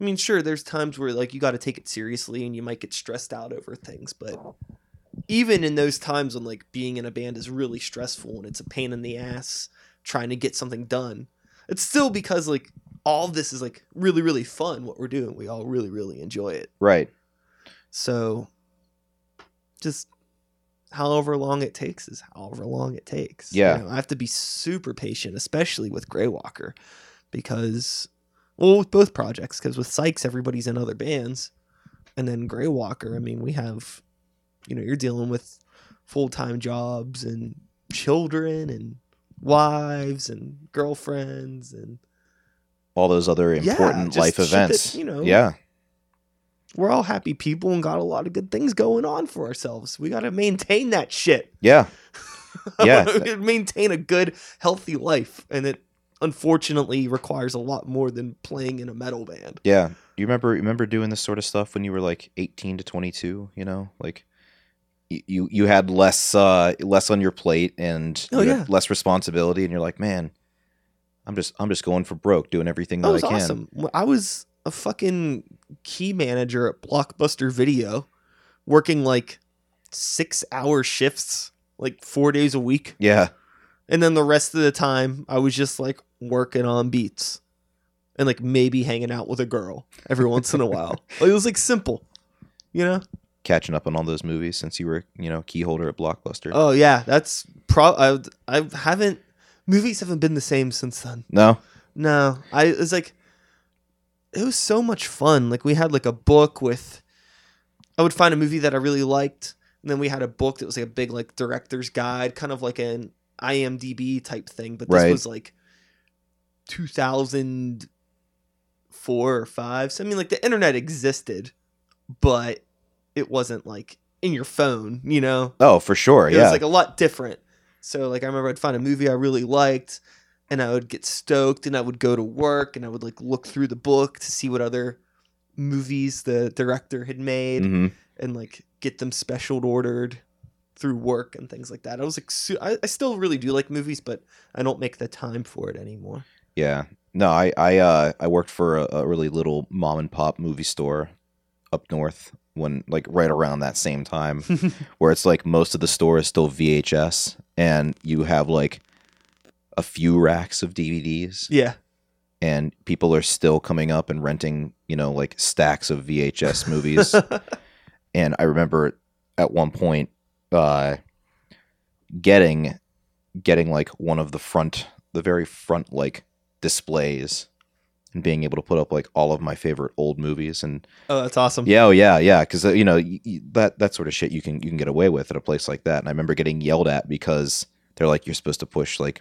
I mean, sure, there's times where like you got to take it seriously and you might get stressed out over things, but even in those times when like being in a band is really stressful and it's a pain in the ass trying to get something done, it's still because like all this is like really really fun what we're doing. We all really really enjoy it. Right. So just however long it takes is however long it takes. You Yeah. know, I have to be super patient, especially with Greywalker, because well, with both projects, because with Sykes everybody's in other bands, and then Greywalker, I mean, we have, you know, you're dealing with full time jobs and children and wives and girlfriends and All those other important just life shit that, events. you know, Yeah. we're all happy people and got a lot of good things going on for ourselves. We got to maintain that shit. Yeah. Yeah. Maintain a good, healthy life, and it unfortunately requires a lot more than playing in a metal band. Yeah. You remember remember doing this sort of stuff when you were like 18 to 22, you know? Like you you had less uh less on your plate and Oh, you yeah. less responsibility and you're like, "Man, I'm just I'm just going for broke doing everything that That was I can." awesome. I was a fucking key manager at Blockbuster Video, working like six-hour shifts, like four days a week. Yeah. And then the rest of the time, I was just like working on beats and like maybe hanging out with a girl every once in a while. Like, it was like simple, you know? Catching up on all those movies since you were, you know, key holder at Blockbuster. Oh, yeah. That's pro. I, I haven't, movies haven't been the same since then. no? No, I, it was like, it was so much fun. Like, we had like a book with, I would find a movie that I really liked. And then we had a book that was like a big like director's guide, kind of like an IMDb type thing. But this Right. was like 2004 or five. So I mean, like the internet existed, but it wasn't like in your phone. You know, Oh, for sure. it yeah. was like a lot different. So like I remember I'd find a movie I really liked, and I would get stoked, and I would go to work, and I would like look through the book to see what other movies the director had made Mhm. and like get them special ordered through work and things like that. I was like, su- I, I still really do like movies, but I don't make the time for it anymore. Yeah. No, I I uh I worked for a, a really little mom and pop movie store up north when like right around that same time where it's like most of the store is still VHS and you have like a few racks of DVDs yeah. and people are still coming up and renting, you know, like stacks of VHS movies. and I remember at one point uh getting getting like one of the front the very front like displays and being able to put up like all of my favorite old movies and oh, that's awesome. yeah oh yeah yeah because uh, you know that that sort of shit you can you can get away with at a place like that and i remember getting yelled at because they're like you're supposed to push like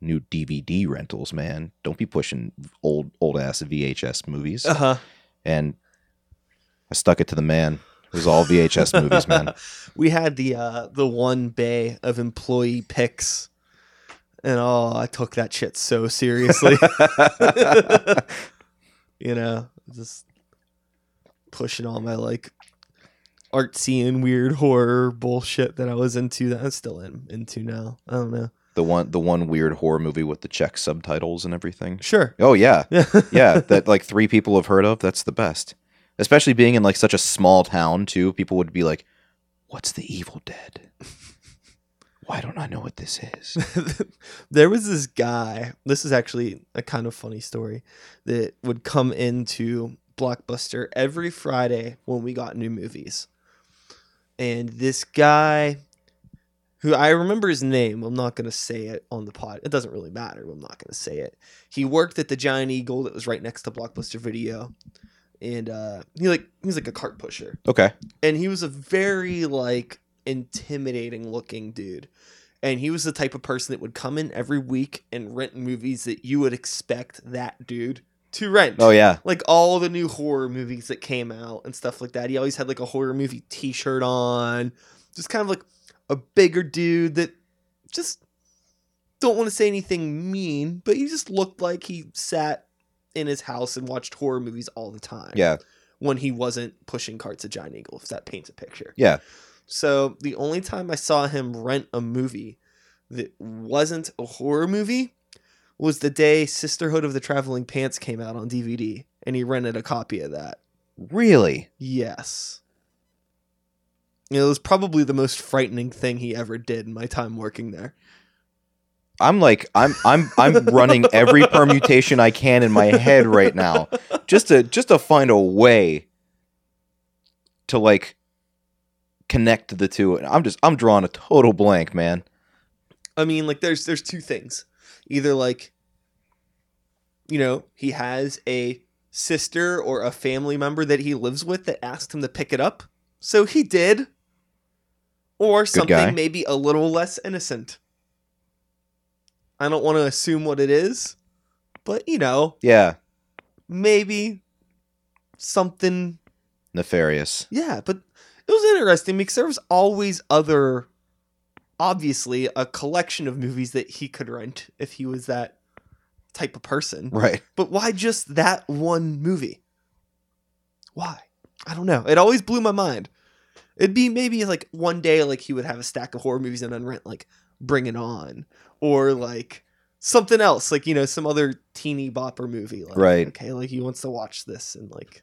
new DVD rentals, man. Don't be pushing old old ass VHS movies. Uh huh. And I stuck it to the man. It was all VHS movies, man. We had the uh, the one bay of employee picks, and oh, I took that shit so seriously. you know, just pushing all my like artsy and weird horror bullshit that I was into that I'm still in, into now. I don't know. The one the one weird horror movie with the Czech subtitles and everything. Sure. Oh yeah. Yeah. yeah, that like three people have heard of. That's the best. Especially being in like such a small town too. People would be like, "What's the Evil Dead? Why don't I know what this is?" there was this guy. This is actually a kind of funny story that would come into Blockbuster every Friday when we got new movies. And this guy, who I remember his name, I'm not going to say it on the pod. It doesn't really matter. I'm not going to say it. He worked at the Giant Eagle that was right next to Blockbuster Video. And uh, he like he was like a cart pusher. Okay. and he was a very like intimidating looking dude. And he was the type of person that would come in every week and rent movies that you would expect that dude to rent. Oh yeah. like all the new horror movies that came out and stuff like that. He always had like a horror movie t-shirt on. Just kind of like a bigger dude that just don't want to say anything mean but he just looked like he sat in his house and watched horror movies all the time Yeah. when he wasn't pushing carts at Giant Eagle, if that paints a picture. Yeah. So the only time I saw him rent a movie that wasn't a horror movie was the day Sisterhood of the Traveling Pants came out on DVD, and he rented a copy of that. Really? Yes. It was probably the most frightening thing he ever did in my time working there. I'm like I'm I'm I'm running every permutation I can in my head right now just to just to find a way to like connect the two. And I'm just I'm drawing a total blank, man. I mean, like there's there's two things. Either like you know, he has a sister or a family member that he lives with that asked him to pick it up. So he did. Or guy. something maybe a little less innocent. I don't want to assume what it is, but you know, Yeah, maybe something nefarious. yeah, but it was interesting because there was always other, obviously, a collection of movies that he could rent if he was that type of person. Right. But why just that one movie? Why? I don't know. It always blew my mind. It'd be maybe like one day, like he would have a stack of horror movies and then rent like Bring It On or like something else, like you know, some other teeny bopper movie. Like, Right. Okay, like he wants to watch this and like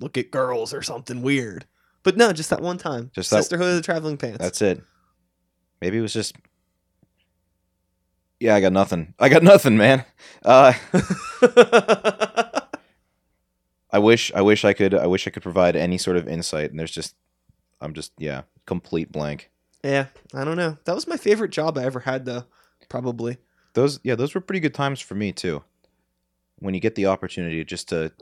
look at girls or something weird. But no, just that one time. Just that- Sisterhood of the Traveling Pants. That's it. Maybe it was just Yeah, I got nothing. I got nothing, man. Uh I wish I wish I could I wish I could provide any sort of insight and there's just I'm just yeah, complete blank. Yeah, I don't know. That was my favorite job I ever had, though. Probably. Those yeah, those were pretty good times for me too. When you get the opportunity just to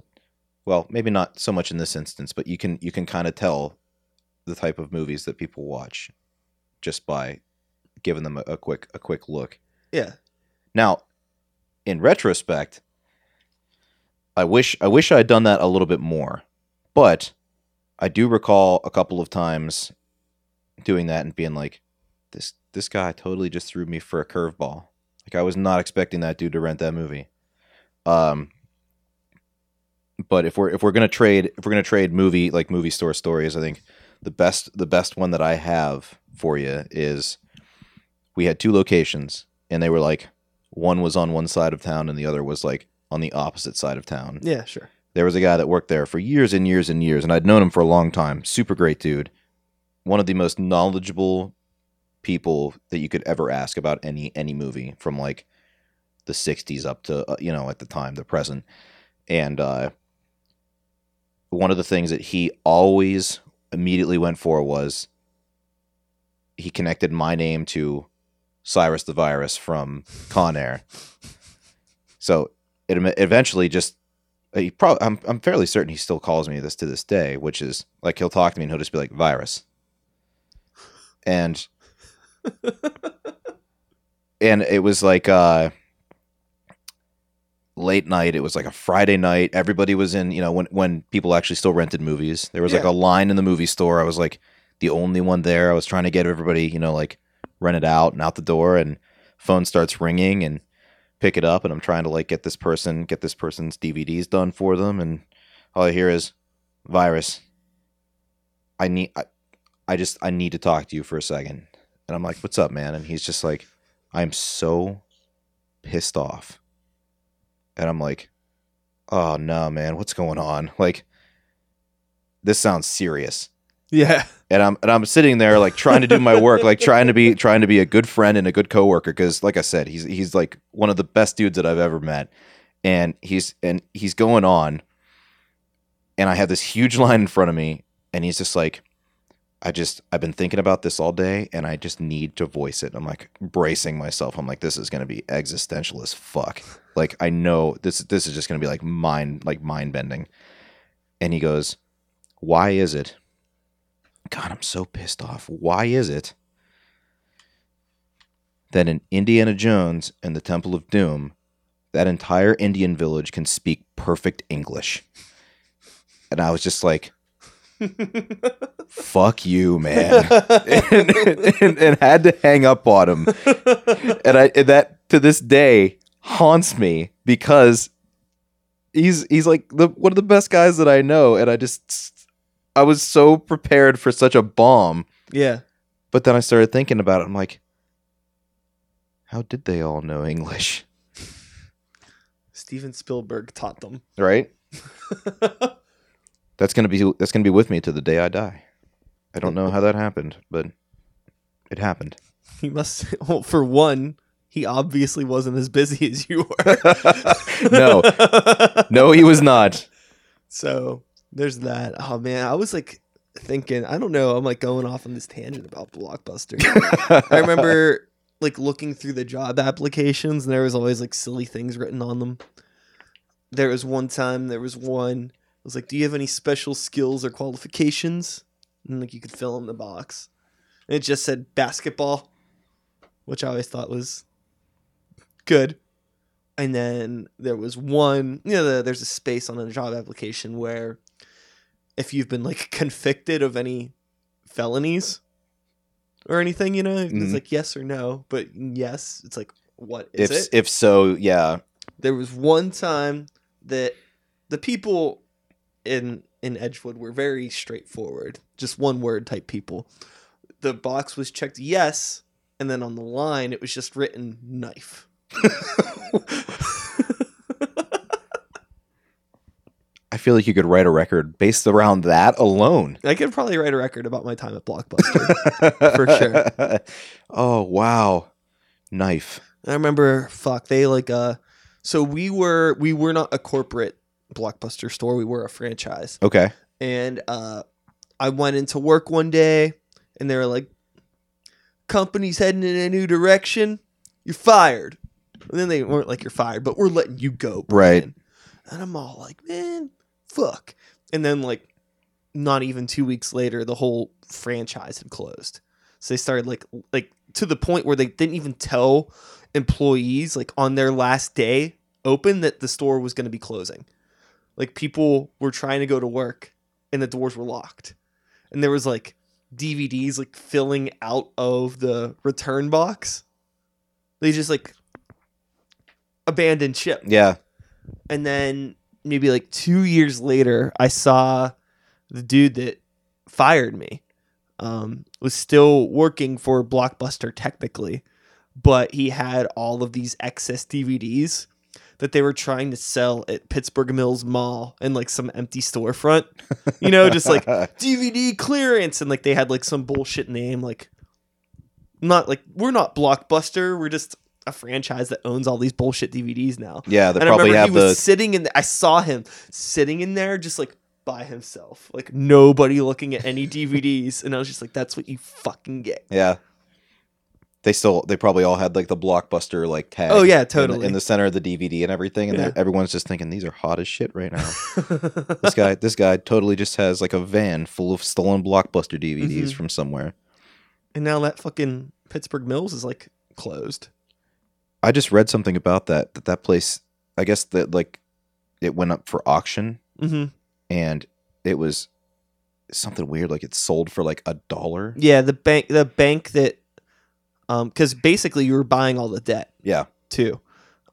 well, maybe not so much in this instance, but you can you can kind of tell the type of movies that people watch just by giving them a, a quick a quick look. Yeah. Now, in retrospect, I wish I wish I had done that a little bit more. But I do recall a couple of times doing that and being like, this this guy totally just threw me for a curveball. Like I was not expecting that dude to rent that movie. Um but if we're if we're gonna trade if we're gonna trade movie like movie store stories, I think the best the best one that I have for you is we had two locations and they were like one was on one side of town and the other was like on the opposite side of town. Yeah, sure. There was a guy that worked there for years and years and years, and I'd known him for a long time. Super great dude. One of the most knowledgeable people that you could ever ask about any any movie from like the 60s up to uh, you know at the time the present. And uh one of the things that he always immediately went for was he connected my name to Cyrus the Virus from Con Air. So it eventually just he probably I'm I'm fairly certain he still calls me this to this day, which is like he'll talk to me and he'll just be like virus. And and it was like uh late night it was like a friday night everybody was in you know when when people actually still rented movies there was like Yeah. a line in the movie store i was like the only one there i was trying to get everybody you know like rent it out and out the door and phone starts ringing and pick it up and i'm trying to like get this person get this person's dvds done for them and all i hear is virus i need I, I just i need to talk to you for a second. And i'm like what's up man? And he's just like i'm so pissed off. And i'm like oh no man. What's going on? Like this sounds serious. Yeah. and I'm and I'm sitting there like trying to do my work, like trying to be trying to be a good friend and a good coworker because like I said, he's he's like one of the best dudes that I've ever met. And he's and he's going on. And I have this huge line in front of me. And he's just like I just I've been thinking about this all day and I just need to voice it. I'm like bracing myself. I'm like this is going to be existential as fuck. Like I know this this is just going to be like mind like mind bending. And he goes, "Why is it God, I'm so pissed off. Why is it that in Indiana Jones and the Temple of Doom, that entire Indian village can speak perfect English? And I was just like, fuck you, man. and, and, and had to hang up on him. And I and that to this day haunts me because he's he's like the one of the best guys that I know. And I just I was so prepared for such a bomb. yeah. But then I started thinking about it. I'm like, how did they all know English? Steven Spielberg taught them. Right? That's gonna be that's gonna be with me to the day I die. I don't know how that happened, but it happened. He must. Well, for one, he obviously wasn't as busy as you were. no, no, he was not. So there's that. Oh man, I was like thinking. I don't know. I'm like going off on this tangent about Blockbuster. I remember like looking through the job applications, and there was always like silly things written on them. There was one time. There was one. I was like, "Do you have any special skills or qualifications?" And like you could fill in the box. And it just said basketball, which I always thought was good. And then there was one, you know, the, there's a space on a job application where if you've been like convicted of any felonies or anything, you know, it's Mhm. like yes or no. But yes, it's like, what is If it? if so, yeah. there was one time that the people in in Edgewood were very straightforward, just one word type people. The box was checked yes, and then on the line it was just written knife. I feel like you could write a record based around that alone. I could probably write a record about my time at Blockbuster. For sure. oh wow, knife. I remember fuck they like uh so we were we were not a corporate Blockbuster store, we were a franchise. Okay. and uh, I went into work one day, and they were like, "Company's heading in a new direction. You're fired." And then they weren't like, "You're fired," but we're letting you go, Right. And I'm all like, "Man, fuck!" And then like, not even two weeks later, the whole franchise had closed. So they started like like to the point where they didn't even tell employees like on their last day open that the store was going to be closing. Like people were trying to go to work and the doors were locked. And there was like DVDs like filling out of the return box. They just like abandoned ship. Yeah. And then maybe like 2 years later I saw the dude that fired me um was still working for Blockbuster technically, but he had all of these excess DVDs that they were trying to sell at Pittsburgh Mills Mall in like some empty storefront. You know, just like DVD clearance and like they had like some bullshit name like not like we're not Blockbuster, we're just a franchise that owns all these bullshit DVDs now. yeah. They and I probably remember have he was the sitting in the, I saw him sitting in there just like by himself. Like nobody looking at any DVDs and I was just like that's what you fucking get. yeah. They still they probably all had like the blockbuster like tag. Oh, yeah, in- totally. in, the center of the DVD and everything, and Yeah. everyone's just thinking these are hot as shit right now. this guy this guy totally just has like a van full of stolen blockbuster DVDs Mhm. from somewhere. and now that fucking Pittsburgh Mills is like closed. I just read something about that that that place. I guess that like it went up for auction hmm and it was something weird. Like it sold for like a dollar. Yeah, the bank, the bank that, um, because basically you were buying all the debt Yeah, too,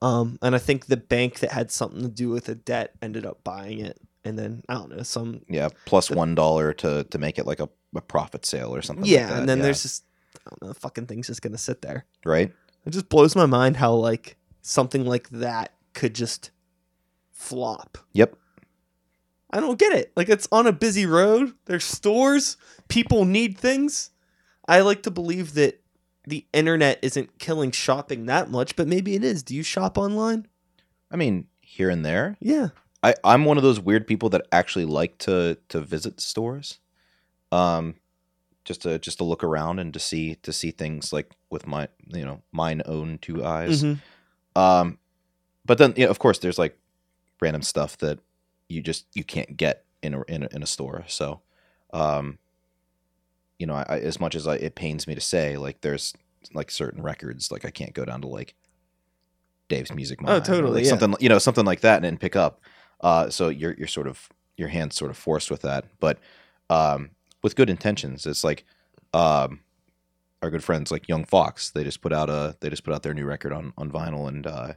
um, and I think the bank that had something to do with the debt ended up buying it, and then I don't know some. yeah. Plus one dollar to to make it like a, a profit sale or something. yeah, like that. and then yeah. there's just I don't know, the fucking thing's just gonna sit there. right. It just blows my mind how like something like that could just flop. Yep. I don't get it. Like it's on a busy road. There's stores. People need things. I like to believe that the internet isn't killing shopping that much, but maybe it is. Do you shop online? I mean, here and there. Yeah. I, I'm one of those weird people that actually like to to visit stores, um, just to just to look around and to see to see things like with my you know mine own two eyes. Mhm. Um, but then yeah, of course there's like random stuff that you just you can't get in a in a, in a store. So, um, you know, I, as much as I, it pains me to say, like there's like certain records like I can't go down to like Dave's Music Mine, Oh, totally, like, yeah. something you know something like that and then pick up. Uh, so you're you're sort of your hands sort of forced with that, but um, with good intentions, it's like um, our good friends like Young Fox. They just put out a they just put out their new record on on vinyl, and uh,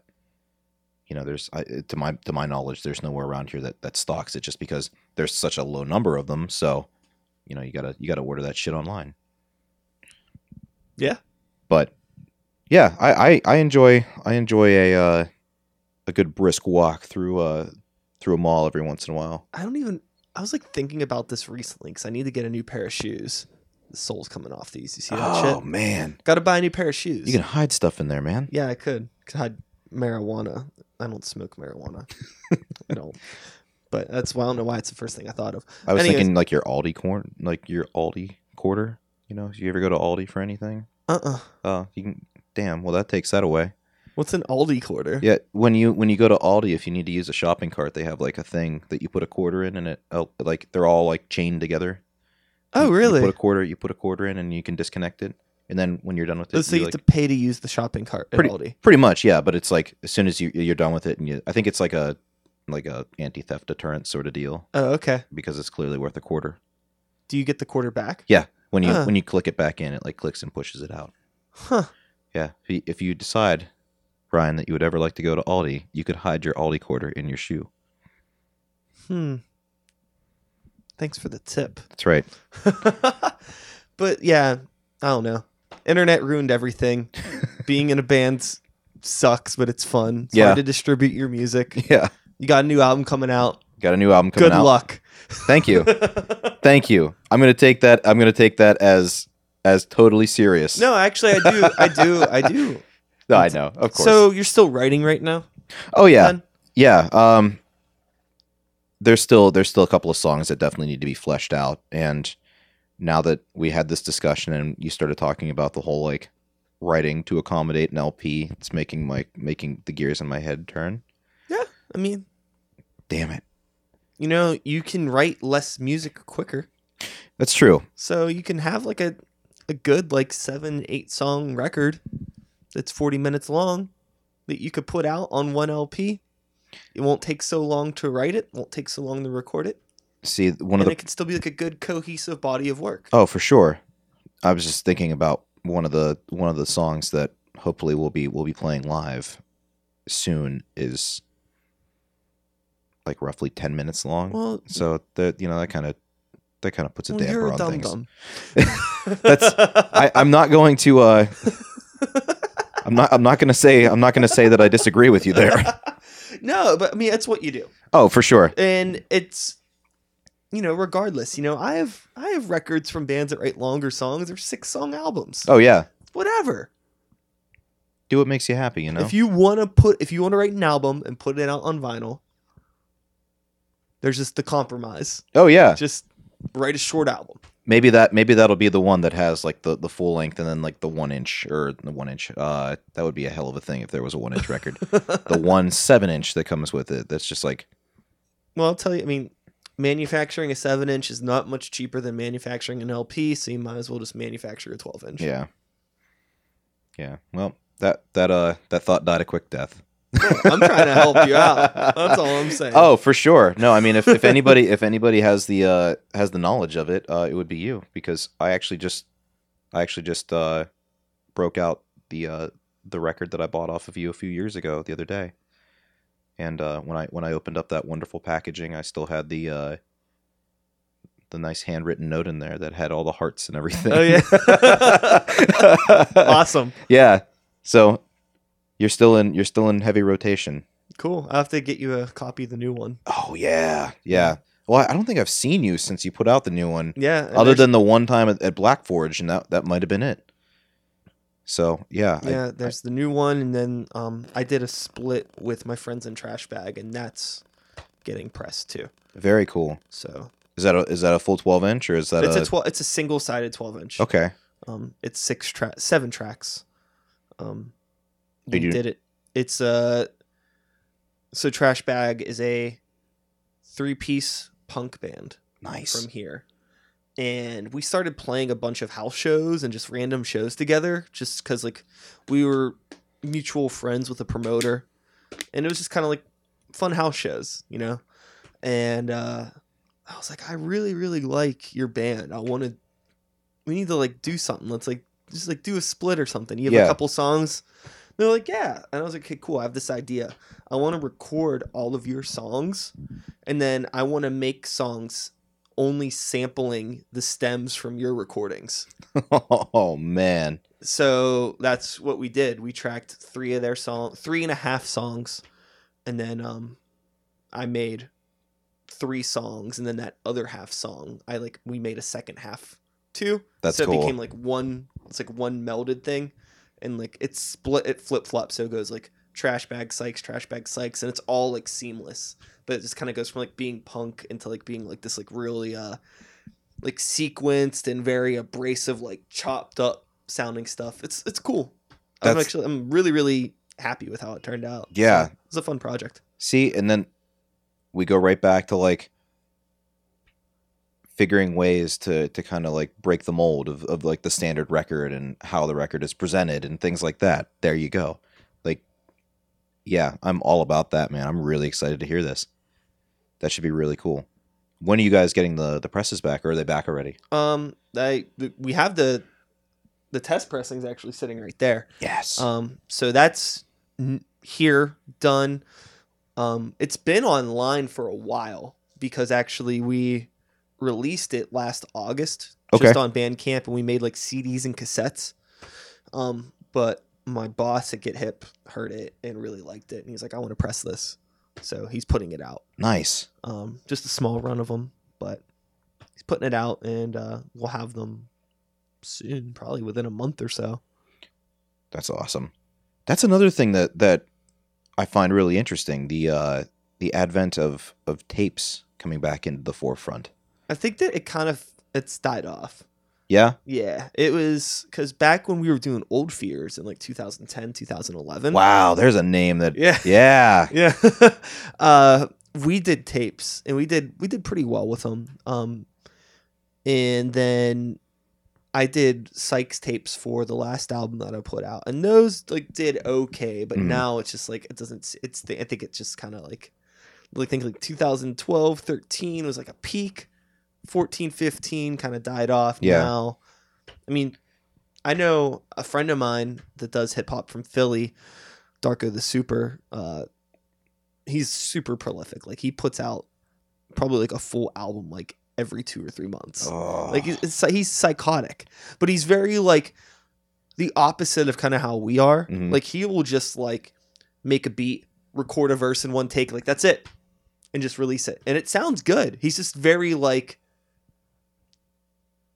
you know, there's I, to my to my knowledge, there's nowhere around here that that stocks it just because there's such a low number of them. So, you know, you gotta you gotta order that shit online. Yeah. but yeah, I I, I enjoy I enjoy a uh, a good brisk walk through uh through a mall every once in a while. I don't even. I was like thinking about this recently because I need to get a new pair of shoes. The sole's coming off these. You see that oh shit? Oh man, Got to buy a new pair of shoes. you can hide stuff in there, man. Yeah, I could. Could hide marijuana. I don't smoke marijuana. I don't. But that's why I don't know why it's the first thing I thought of. I was Anyways. thinking like your Aldi corn, like your Aldi quarter. You know, you ever go to Aldi for anything? Uh uh Oh, you can. Damn. Well, that takes that away. What's an Aldi quarter? Yeah, when you when you go to Aldi, if you need to use a shopping cart, they have like a thing that you put a quarter in, and it uh, like they're all like chained together. Oh, You- really? You put a quarter, you put a quarter in, and you can disconnect it. And then when you're done with it, Oh, so you you have like, to pay to use the shopping cart at Pretty- Aldi. pretty much, yeah. But it's like as soon as you you're done with it, and you, I think it's like a like a anti theft deterrent sort of deal Oh, okay. because it's clearly worth a quarter. Do you get the quarter back? Yeah, when you Huh. when you click it back in, it like clicks and pushes it out. Huh. Yeah, if you, if you decide, Brian, that you would ever like to go to Aldi, you could hide your Aldi quarter in your shoe. Hmm. Thanks for the tip. That's right. but yeah, I don't know. Internet ruined everything. Being in a band s- sucks, but it's fun. It's Yeah. hard to distribute your music. Yeah, You got a new album coming out. got a new album coming Good out. Good luck. Thank you, thank you. I'm gonna take that. I'm gonna take that as as totally serious. no, actually, I do. I do. I do. No, I know, of course. So you're still writing right now? oh yeah, Then? yeah. Um, there's still there's still a couple of songs that definitely need to be fleshed out, and now that we had this discussion and you started talking about the whole like writing to accommodate an LP, it's making my making the gears in my head turn. Yeah, I mean, Damn it, you know, you can write less music quicker. that's true. So you can have like a, a good like seven, eight song record that's 40 minutes long that you could put out on one LP. It won't take so long to write it, won't take so long to record it. See, one and of the it can still be like a good cohesive body of work. Oh, for sure. I was just thinking about one of the one of the songs that hopefully we'll be we'll be playing live soon is like roughly 10 minutes long. Well, so that you know that kind of that kind of puts a well, damper on dum things. dum. That's- I, I'm not going to uh I'm not I'm not gonna say I'm not gonna say that I disagree with you there. no, but I mean that's what you do. Oh, for sure. and it's you know regardless you know i have i have records from bands that write longer songs or six song albums Oh yeah. whatever Do what makes you happy, you know? if you want to put if you want to write an album and put it out on vinyl there's just the compromise. Oh yeah. just write a short album. Maybe that maybe that'll be the one that has like the, the full length and then like the one inch or the one inch uh that would be a hell of a thing if there was a one inch record. The one seven inch that comes with it that's just like well i'll tell you i mean manufacturing a 7 inch is not much cheaper than manufacturing an lp so you might as well just manufacture a 12 inch. Yeah. Yeah. Well that that uh that thought died a quick death. I'm trying to help you out. That's all I'm saying. Oh, for sure. No, I mean if, if anybody if anybody has the uh has the knowledge of it, uh it would be you because I actually just I actually just uh broke out the uh the record that I bought off of you a few years ago the other day. And uh when I when I opened up that wonderful packaging, I still had the uh the nice handwritten note in there that had all the hearts and everything. Oh, yeah. awesome. Yeah. So you're still in you're still in heavy rotation. Cool. I have to get you a copy of the new one. Oh yeah, yeah. Well, I don't think I've seen you since you put out the new one, Yeah. other than the one time at, at Black Forge, and that that might have been it. So yeah, I- yeah, there's the new one, and then um, I did a split with my friends in Trash Bag, and that's getting pressed too. very cool. So Is that a is that a full twelve inch or is that it's a, a twelve. It's a single sided twelve inch. okay? Um, it's six track, seven tracks. Um, We you- did it. It's a so Trash Bag is a three piece punk band Nice. from here. And we started playing a bunch of house shows and just random shows together just because, like, we were mutual friends with a promoter. And it was just kind of like fun house shows, you know? And uh, I was like, I really, really like your band. I want to, we need to, like, do something. Let's, like, just, like, do a split or something. You have Yeah. a couple songs. They're like, yeah. And I was like, okay, cool. I have this idea. I want to record all of your songs and then I want to make songs only sampling the stems from your recordings. oh man, So that's what we did. We tracked three of their song, three and a half songs, and then um, I made three songs, and then that other half song, I like we made a second half too. That's so cool. it became like one. It's like one melded thing, and like it's split. It flip flops. So it goes like trash bag sykes, trash bag sykes, and it's all like seamless. But it just kind of goes from like being punk into like being like this like really uh like sequenced and very abrasive, like chopped up sounding stuff. It's it's cool. I'm actually I'm really really happy with how it turned out. Yeah. So, it's a fun project. See, and then we go right back to like figuring ways to to kind of like break the mold of, of like the standard record and how the record is presented and things like that. There you go. Like yeah, I'm all about that, man. I'm really excited to hear this. That should be really cool. When are you guys getting the the presses back or are they back already? Um, I we have the the test pressings actually sitting right there. Yes. Um, so that's here done. Um, it's been online for a while because actually we released it last August Okay. just on Bandcamp, and we made like CDs and cassettes. Um, but my boss at Get Hip heard it and really liked it, and he's like, "I want to press this," so he's putting it out. nice. Um, just a small run of them, but he's putting it out, and uh, we'll have them soon, probably within a month or so. That's awesome. That's another thing that that I find really interesting the uh the advent of of tapes coming back into the forefront. I think that it kind of it's died off. Yeah. Yeah, it was because back when we were doing Old Fears in like 2010, 2011. Wow, there's a name that Yeah. yeah. Yeah. uh, we did tapes and we did we did pretty well with them. Um, and then I did Sykes tapes for the last album that I put out, and those like did okay. But Mhm. now it's just like it doesn't. It's the, I think it's just kind of like like think like 2012, 13 was like a peak. 14, 15 kind of died off. Yeah. Now, I mean, I know a friend of mine that does hip hop from Philly, Darko the Super. Uh, he's super prolific. Like he puts out probably like a full album like every two or three months. Oh, Like he's, it's, he's psychotic, but he's very like the opposite of kind of how we are. Mhm. Like he will just like make a beat, record a verse in one take, like that's it, and just release it, and it sounds good. He's just very like,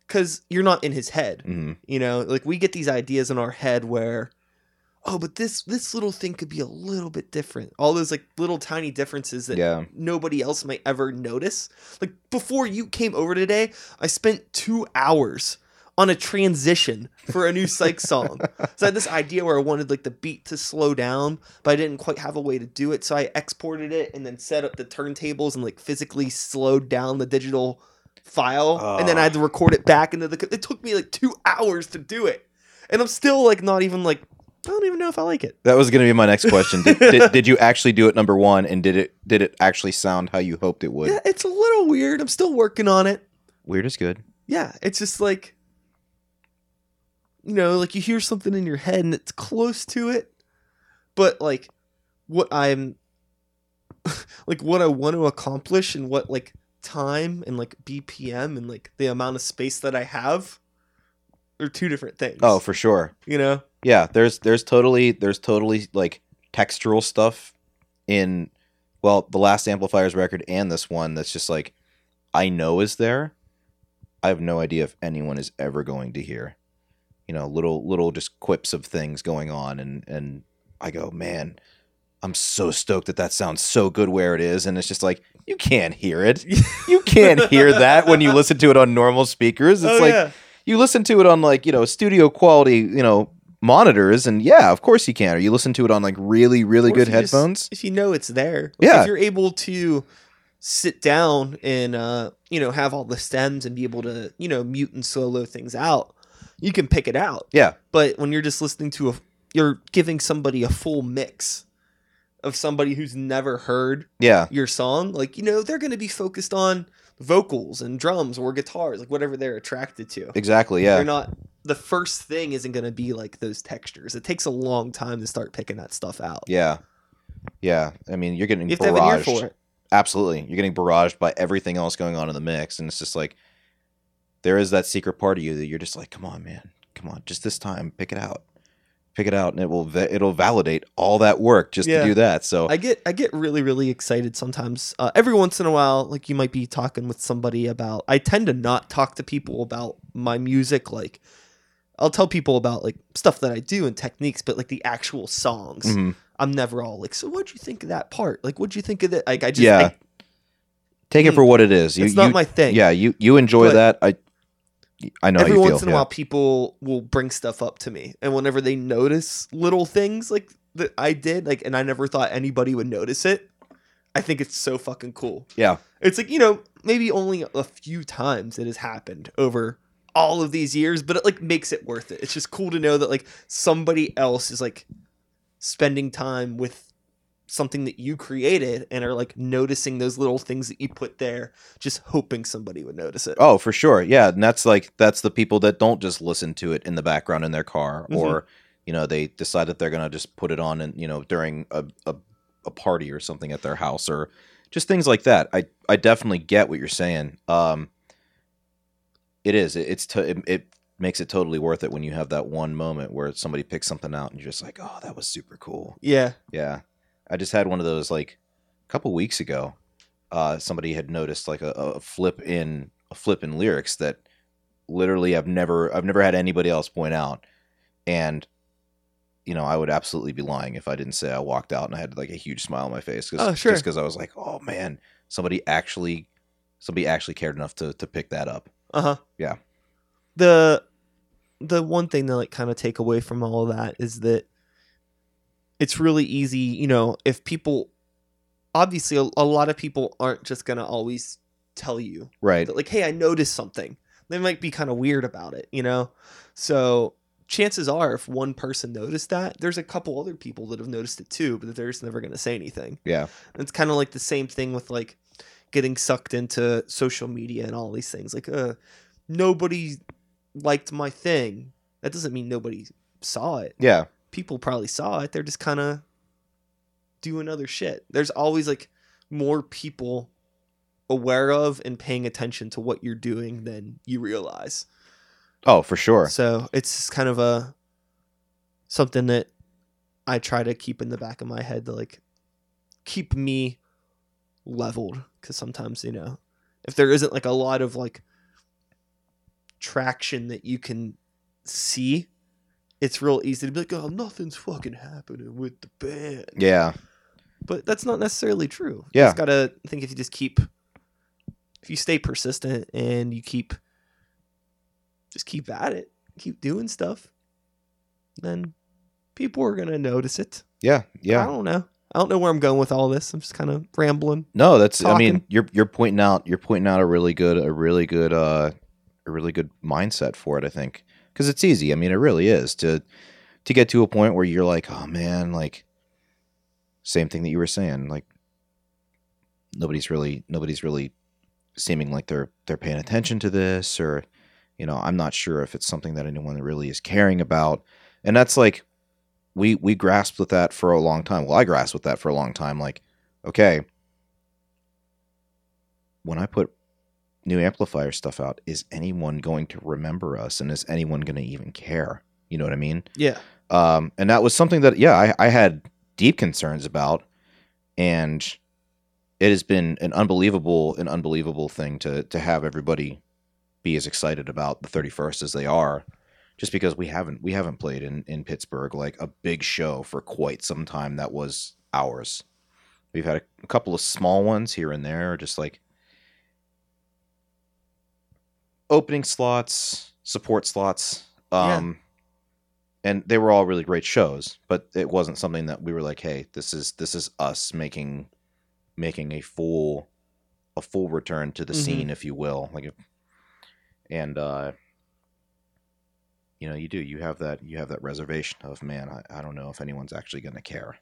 because you're not in his head mhm. you know? Like we get these ideas in our head where oh but this this little thing could be a little bit different. All those like little tiny differences that yeah. nobody else might ever notice. Like before you came over today i spent two hours on a transition for a new psych song. So i had this idea where i wanted like the beat to slow down but i didn't quite have a way to do it. So i exported it and then set up the turntables and like physically slowed down the digital file and then i had to record it back into the it took me like two hours to do it and i'm still like not even like I don't even know if I like it. That was going to be my next question. Did, did, did you actually do it number one, and did it did it actually sound how you hoped it would? Yeah, it's a little weird. I'm still working on it. Weird is good. Yeah, it's just like you know, like you hear something in your head and it's close to it, but like what I'm like what I want to accomplish and what like time and like BPM and like the amount of space that I have are two different things. Oh, for sure. you know? Yeah, there's there's totally there's totally like textural stuff in well, the last amplifiers record and this one that's just like I know is there. I have no idea if anyone is ever going to hear. You know, little little just quips of things going on and and I go, "Man, I'm so stoked that that sounds so good where it is." And it's just like you can't hear it. You can't hear that when you listen to it on normal speakers. It's oh, like yeah. you listen to it on like you know studio quality you know monitors and yeah of course you can or you listen to it on like really really Or if good just- headphones if you know it's there. Like, Yeah. If you're able to sit down and uh, you know, have all the stems and be able to, you know, mute and solo things out, you can pick it out. yeah But when you're just listening to a you're giving somebody a full mix of somebody who's never heard yeah. your song, like, you know, they're gonna be focused on vocals and drums or guitars, like whatever they're attracted to. exactly yeah. They're not the first thing isn't gonna be like those textures. It takes a long time to start picking that stuff out. yeah. Yeah. I mean you're getting You have to have an ear barraged. absolutely. You're getting barraged by everything else going on in the mix and it's just like there is that secret part of you that you're just like come on man. Come on. Just this time pick it out pick it out and it will va- it'll validate all that work just Yeah. to do that so I get I get really really excited sometimes. Uh, every once in a while, like you might be talking with somebody about. I tend to not talk to people about my music. Like I'll tell people about like stuff that I do and techniques, but like the actual songs, mhm. I'm never all like. So what'd you think of that part? Like what'd you think of that? Like I just Yeah. I, take it for what it is you, it's not you- my thing. yeah you you enjoy But that i i know Every once feel in a yeah. while, people will bring stuff up to me, and whenever they notice little things like that I did, like, and I never thought anybody would notice it, I think it's so fucking cool. Yeah. It's like, you know, maybe only a few times it has happened over all of these years, but it like makes it worth it. It's just cool to know that like somebody else is like spending time with something that you created and are like noticing those little things that you put there, just hoping somebody would notice it. Oh, for sure. Yeah, and that's like that's the people that don't just listen to it in the background in their car Mhm. or you know, they decide that they're going to just put it on and, you know, during a, a a party or something at their house or just things like that. I I definitely get what you're saying. Um it is. It, it's to, it, it makes it totally worth it when you have that one moment where somebody picks something out and you're just like, "Oh, that was super cool." Yeah. Yeah. I just had one of those like a couple weeks ago. Uh, somebody had noticed like a, a flip in a flip in lyrics that literally I've never I've never had anybody else point out. And you know, I would absolutely be lying if I didn't say I walked out and I had like a huge smile on my face cuz Oh, sure. just cuz I was like, "Oh man, somebody actually somebody actually cared enough to to pick that up." Uh-huh. Yeah. The the one thing to like kind of take away from all of that is that it's really easy, you know, if people obviously a, a lot of people aren't just going to always tell you Right. that like hey, I noticed something. They might be kind of weird about it, you know. So chances are if one person noticed that, there's a couple other people that have noticed it too, but they're just never going to say anything. Yeah. And it's kind of like the same thing with like getting sucked into social media and all these things. Like, uh, nobody liked my thing. That doesn't mean nobody saw it. Yeah. People probably saw it. They're just kind of doing other shit. There's always like more people aware of and paying attention to what you're doing than you realize. Oh, for sure. So it's just kind of a something that I try to keep in the back of my head to like keep me leveled because sometimes you know if there isn't like a lot of like traction that you can see it's real easy to be like oh nothing's fucking happening with the band Yeah. but that's not necessarily true Yeah. you just gotta I think if you just keep if you stay persistent and you keep just keep at it keep doing stuff then people are gonna notice it Yeah. Yeah. I don't know i don't know where i'm going with all this i'm just kind of rambling No, that's I mean, you're you're pointing out you're pointing out a really good a really good uh a really good mindset for it, I think. Cuz it's easy. I mean, it really is to to get to a point where you're like, oh man, like same thing that you were saying, like nobody's really nobody's really seeming like they're they're paying attention to this or you know, I'm not sure if it's something that anyone really is caring about. And that's like we we grasped with that for a long time. Well, I grasped with that for a long time like okay, when I put new amplifier stuff out, is anyone going to remember us and is anyone going to even care? You know what I mean? Yeah. Um, and that was something that, yeah, I, I had deep concerns about. And it has been an unbelievable, an unbelievable thing to, to have everybody be as excited about the 31st as they are just because we haven't, we haven't played in, in Pittsburgh, like a big show for quite some time. That was ours. We've had a, a couple of small ones here and there, just like opening slots, support slots. Yeah. Um, and they were all really great shows, but it wasn't something that we were like, "Hey, this is this is us making making a full a full return to the Mhm. scene, if you will." Like, if, and uh, you know, you do you have that you have that reservation of man, I, I don't know if anyone's actually going to care,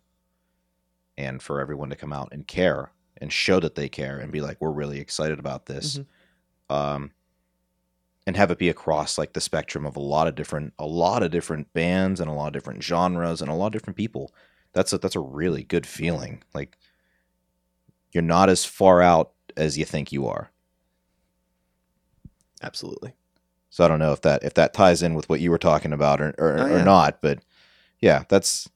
and for everyone to come out and care and show that they care and be like, "We're really excited about this." Mhm. Um, and have it be across like the spectrum of a lot of different a lot of different bands and a lot of different genres and a lot of different people. That's a that's a really good feeling. Like you're not as far out as you think you are. Absolutely. so i don't know if that if that ties in with what you were talking about or or, Oh, or not but yeah that's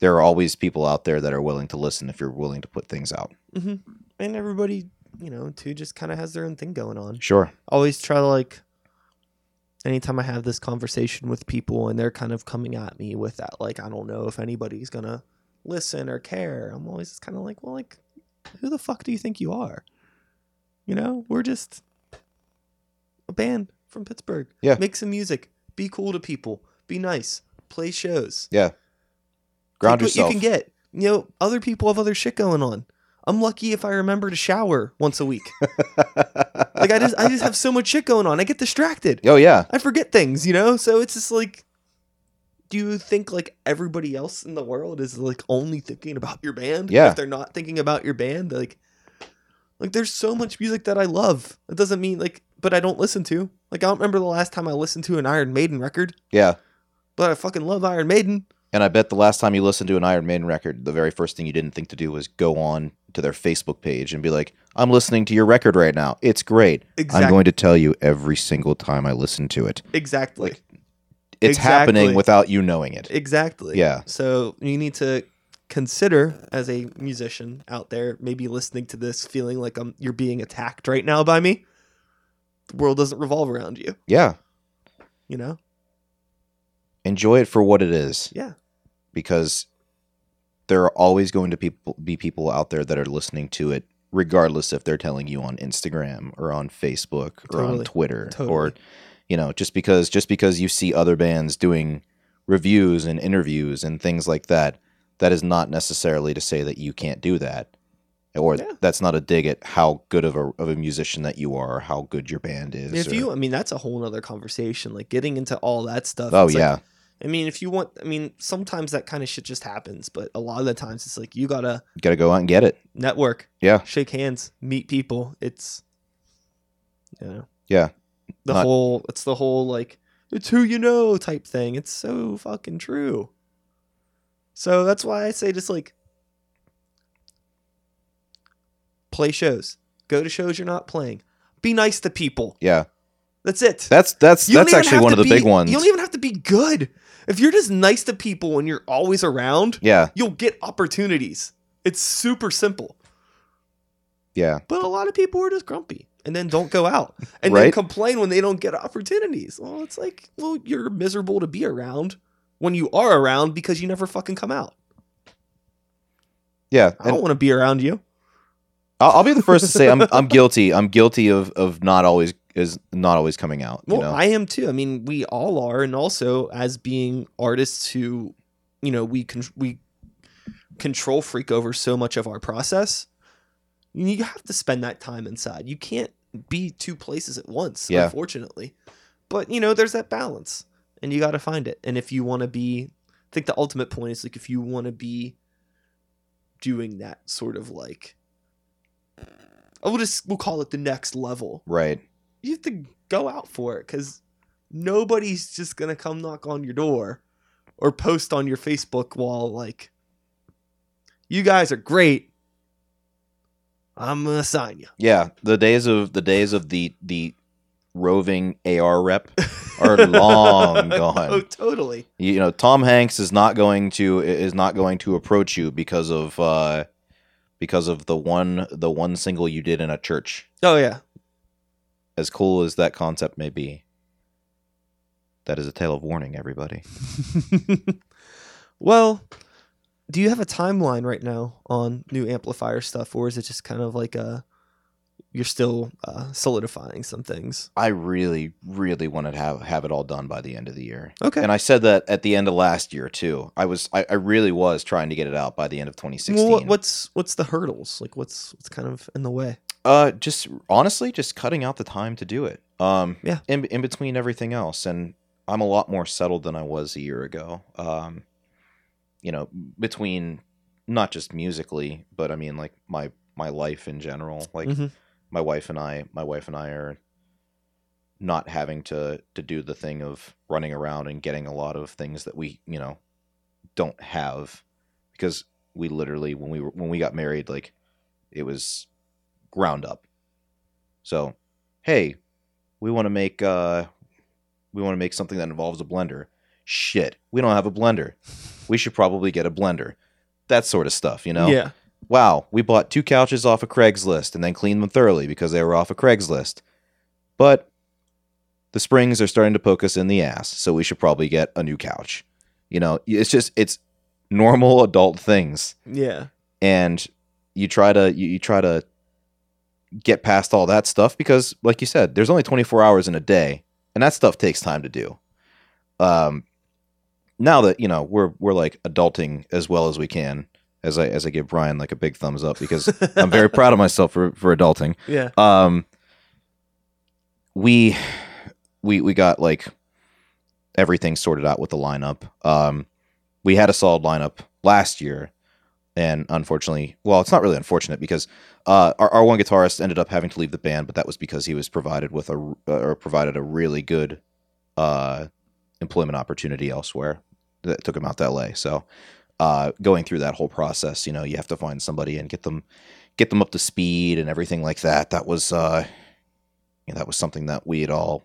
there are always people out there that are willing to listen if you're willing to put things out. Hmm And everybody, you know, too, just kind of has their own thing going on. sure always try to like anytime I have this conversation with people and they're kind of coming at me with that, like, I don't know if anybody's gonna listen or care. I'm always just kind of like, well, like, who the fuck do you think you are? You know, we're just a band from Pittsburgh. Yeah. Make some music. Be cool to people. Be nice. Play shows. yeah ground Take what yourself you can get. You know, other people have other shit going on. I'm lucky if I remember to shower once a week. like I just I just have so much shit going on. I get distracted. oh yeah I forget things, you know? So it's just like do you think like everybody else in the world is like only thinking about your band? Yeah. If they're not thinking about your band, like like there's so much music that I love. It doesn't mean like but I don't listen to. Like I don't remember the last time I listened to an Iron Maiden record, yeah but I fucking love Iron Maiden. And I bet the last time you listened to an Iron Maiden record, the very first thing you didn't think to do was go on to their Facebook page and be like, I'm listening to your record right now. It's great. Exactly. I'm going to tell you every single time I listen to it. exactly. Like, It's happening without you knowing it. Exactly. Yeah. So you need to consider as a musician out there, maybe listening to this, feeling like I'm you're being attacked right now by me. The world doesn't revolve around you. Yeah. You know? Enjoy it for what it is Yeah. because there are always going to people, be people out there that are listening to it, regardless if they're telling you on Instagram or on Facebook or on Totally. Twitter or you know just because just because you see other bands doing reviews and interviews and things like that that is not necessarily to say that you can't do that or Yeah. that's not a dig at how good of a, of a musician that you are or how good your band is If or- you I mean that's a whole nother conversation. Like getting into all that stuff. oh it's like- yeah I mean, if you want I mean, sometimes that kind of shit just happens, but a lot of the times it's like you gotta you gotta go out and get it network, yeah shake hands, meet people. It's you know. Yeah. The Not- whole it's the whole like it's who you know type thing. It's so fucking true. So that's why I say just like play shows. Go to shows you're not playing. Be nice to people. yeah That's it. that's that's You don't that's even actually have one to of the be- big ones You don't even have to be good. If you're just nice to people when you're always around, yeah you'll get opportunities. It's super simple. yeah But a lot of people are just grumpy and then don't go out and then complain when they don't get opportunities. Well, it's like, well, you're miserable to be around when you are around because you never fucking come out. yeah I don't want to be around you. I'll, I'll be the first to say I'm I'm guilty I'm guilty of of not always is not always coming out you Well, know I am too. I mean, we all are, and also as being artists who, you know, we con- we control freak over so much of our process. You have to spend that time inside. You can't be two places at once, Yeah. unfortunately. But you know, there's that balance, and you got to find it. And if you want to be, I think the ultimate point is like if you want to be doing that sort of like, I will just we'll call it the next level. Right. You have to go out for it because nobody's just gonna come knock on your door or post on your Facebook wall like, "You guys are great. I'm gonna sign you." Yeah. The days of the days of the the roving AR rep are long gone. oh, totally. You know, Tom Hanks is not going to is not going to approach you because of uh because of the one the one single you did in a church. Oh yeah. As cool as that concept may be. That is a tale of warning, everybody. well, do you have a timeline right now on new amplifier stuff, or is it just kind of like a you're still uh, solidifying some things? I really, really want to have have it all done by the end of the year. Okay. And I said that at the end of last year too. I was I, I really was trying to get it out by the end of 2016. Well, what's what's the hurdles? Like, what's what's kind of in the way? Uh, just honestly, just cutting out the time to do it. Um, Yeah. In in between everything else, and I'm a lot more settled than I was a year ago. Um, you know, between not just musically, but I mean like my my life in general. Like Mhm. my wife and I, my wife and I are not having to to do the thing of running around and getting a lot of things that we you know don't have because we literally when we were when we got married like it was ground up so hey we want to make uh we want to make something that involves a blender shit we don't have a blender we should probably get a blender that sort of stuff you know Yeah. wow, we bought two couches off of Craigslist and then cleaned them thoroughly because they were off of Craigslist. But the springs are starting to poke us in the ass, so we should probably get a new couch. You know, it's just it's normal adult things. Yeah. And you try to you, you try to get past all that stuff because like you said, there's only 24 hours in a day, and that stuff takes time to do. Um now that, you know, we're we're like adulting as well as we can, as I as I give Brian like a big thumbs up because I'm very proud of myself for for adulting. Yeah. Um, we we we got like everything sorted out with the lineup. Um, we had a solid lineup last year, and unfortunately, well, it's not really unfortunate because uh, our our one guitarist ended up having to leave the band, but that was because he was provided with a or provided a really good uh employment opportunity elsewhere that took him out to LA. So uh, going through that whole process, you know, you have to find somebody and get them get them up to speed and everything like that. That was uh, you know, that was something that we had all